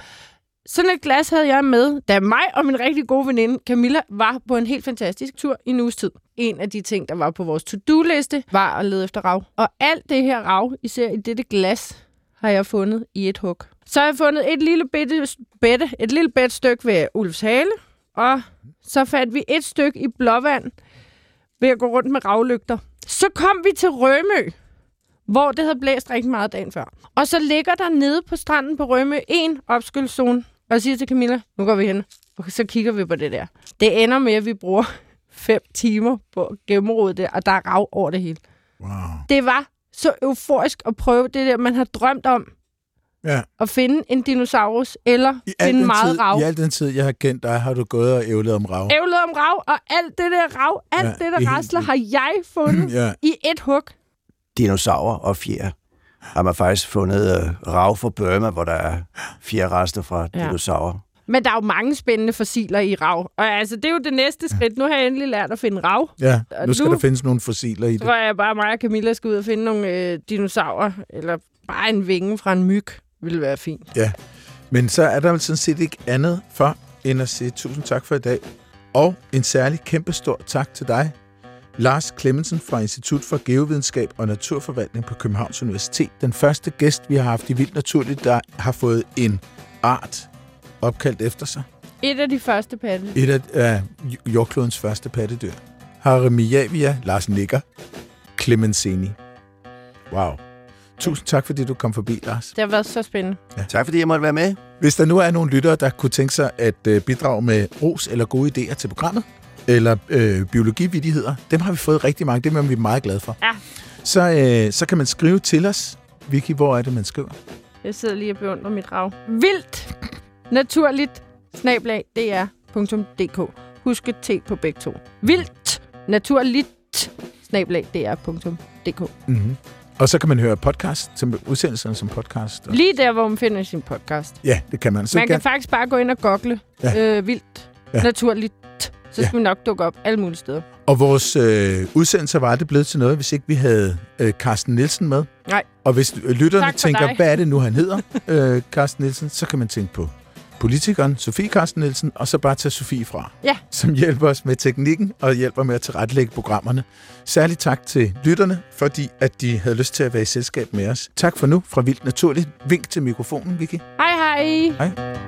Sådan et glas havde jeg med, da mig og min rigtig gode veninde Camilla var på en helt fantastisk tur i en uges tid. En af de ting, der var på vores to-do-liste, var at lede efter rav. Og alt det her rav, især i dette glas, har jeg fundet i et hug. Så har jeg fundet et lille bitte, bette, et lille bitte stykke ved Ulfs hale, og så fandt vi et stykke i blåvand ved at gå rundt med ravlygter. Så kom vi til Rømø, hvor det havde blæst rigtig meget dagen før. Og så ligger der nede på stranden på Rømø en opskyldszone, og siger til Camilla, nu går vi hen, og så kigger vi på det der. Det ender med, at vi bruger fem timer på at gennemrode det, og der er rav over det hele. Wow. Det var så euforisk at prøve det der, man har drømt om, Ja. at finde en dinosaurus, eller I finde meget tid, rav. I al den tid, jeg har kendt dig, har du gået og ævlet om rav. Ævlet om rav, og alt det der rav, alt Ja, det er der rasler, har jeg fundet Ja. i et hug. Dinosaurer og fjer. har man faktisk fundet uh, rav fra Burma, hvor der er fire rester fra Ja. dinosaurer. Men der er jo mange spændende fossiler i rav. Og altså, det er jo det næste skridt. Nu har jeg endelig lært at finde rav. Ja, nu skal nu- der findes nogle fossiler i det. tror jeg bare, mig og Camilla skal ud og finde nogle øh, dinosaurer. Eller bare en vinge fra en myg. Ville være fint. Ja. Men så er der vel sådan set ikke andet for, end at sige tusind tak for i dag. Og en særlig kæmpestor tak til dig, Lars Clemmensen fra Institut for Geovidenskab og Naturforvaltning på Københavns Universitet. Den første gæst, vi har haft i Vildt Naturligt, der har fået en art opkaldt efter sig. Et af de første patte. Et af, af jordklodens første pattedyr. Haremiavia, Lars Nikker, Clemensini. Wow. Tusind tak, fordi du kom forbi, Lars. Det har været så spændende. Tak fordi jeg måtte være med. Hvis der nu er nogle lyttere, der kunne tænke sig at øh, bidrage med ros eller gode idéer til programmet, eller øh, biologividigheder, dem har vi fået rigtig mange. Dem er vi meget glade for. Ja. Så, øh, så kan man skrive til os. Vicky, hvor er det, man skriver? Jeg sidder lige og beundrer mit rav. Vildt! Naturligt! Snablag dr.dk. Husk et T på begge to. Vildt! Naturligt! Snablag dr.dk. Mm-hmm. Og så kan man høre podcast, som udsendelserne som podcast. Og, Lige der, hvor man finder sin podcast. ja, det kan man. Så Man kan faktisk bare gå ind og google Ja. ja. øh, vildt, Ja. ja. naturligt. Så Ja. skal vi nok dukke op alle mulige steder. Og vores øh, udsendelser var det blevet til noget, hvis ikke vi havde øh, Carsten Nielsen med. Nej. Og hvis øh, lytterne tænker, dig. hvad er det nu, han hedder, øh, Carsten Nielsen, så kan man tænke på politikeren Sofie Carsten Nielsen, og så bare tage Sofie fra, Ja. som hjælper os med teknikken og hjælper med at tilrettelægge programmerne. Særligt tak til lytterne, fordi at de havde lyst til at være i selskab med os. Tak for nu fra Vildt Naturligt. Vink til mikrofonen, Vicky. Hej hej! Hej.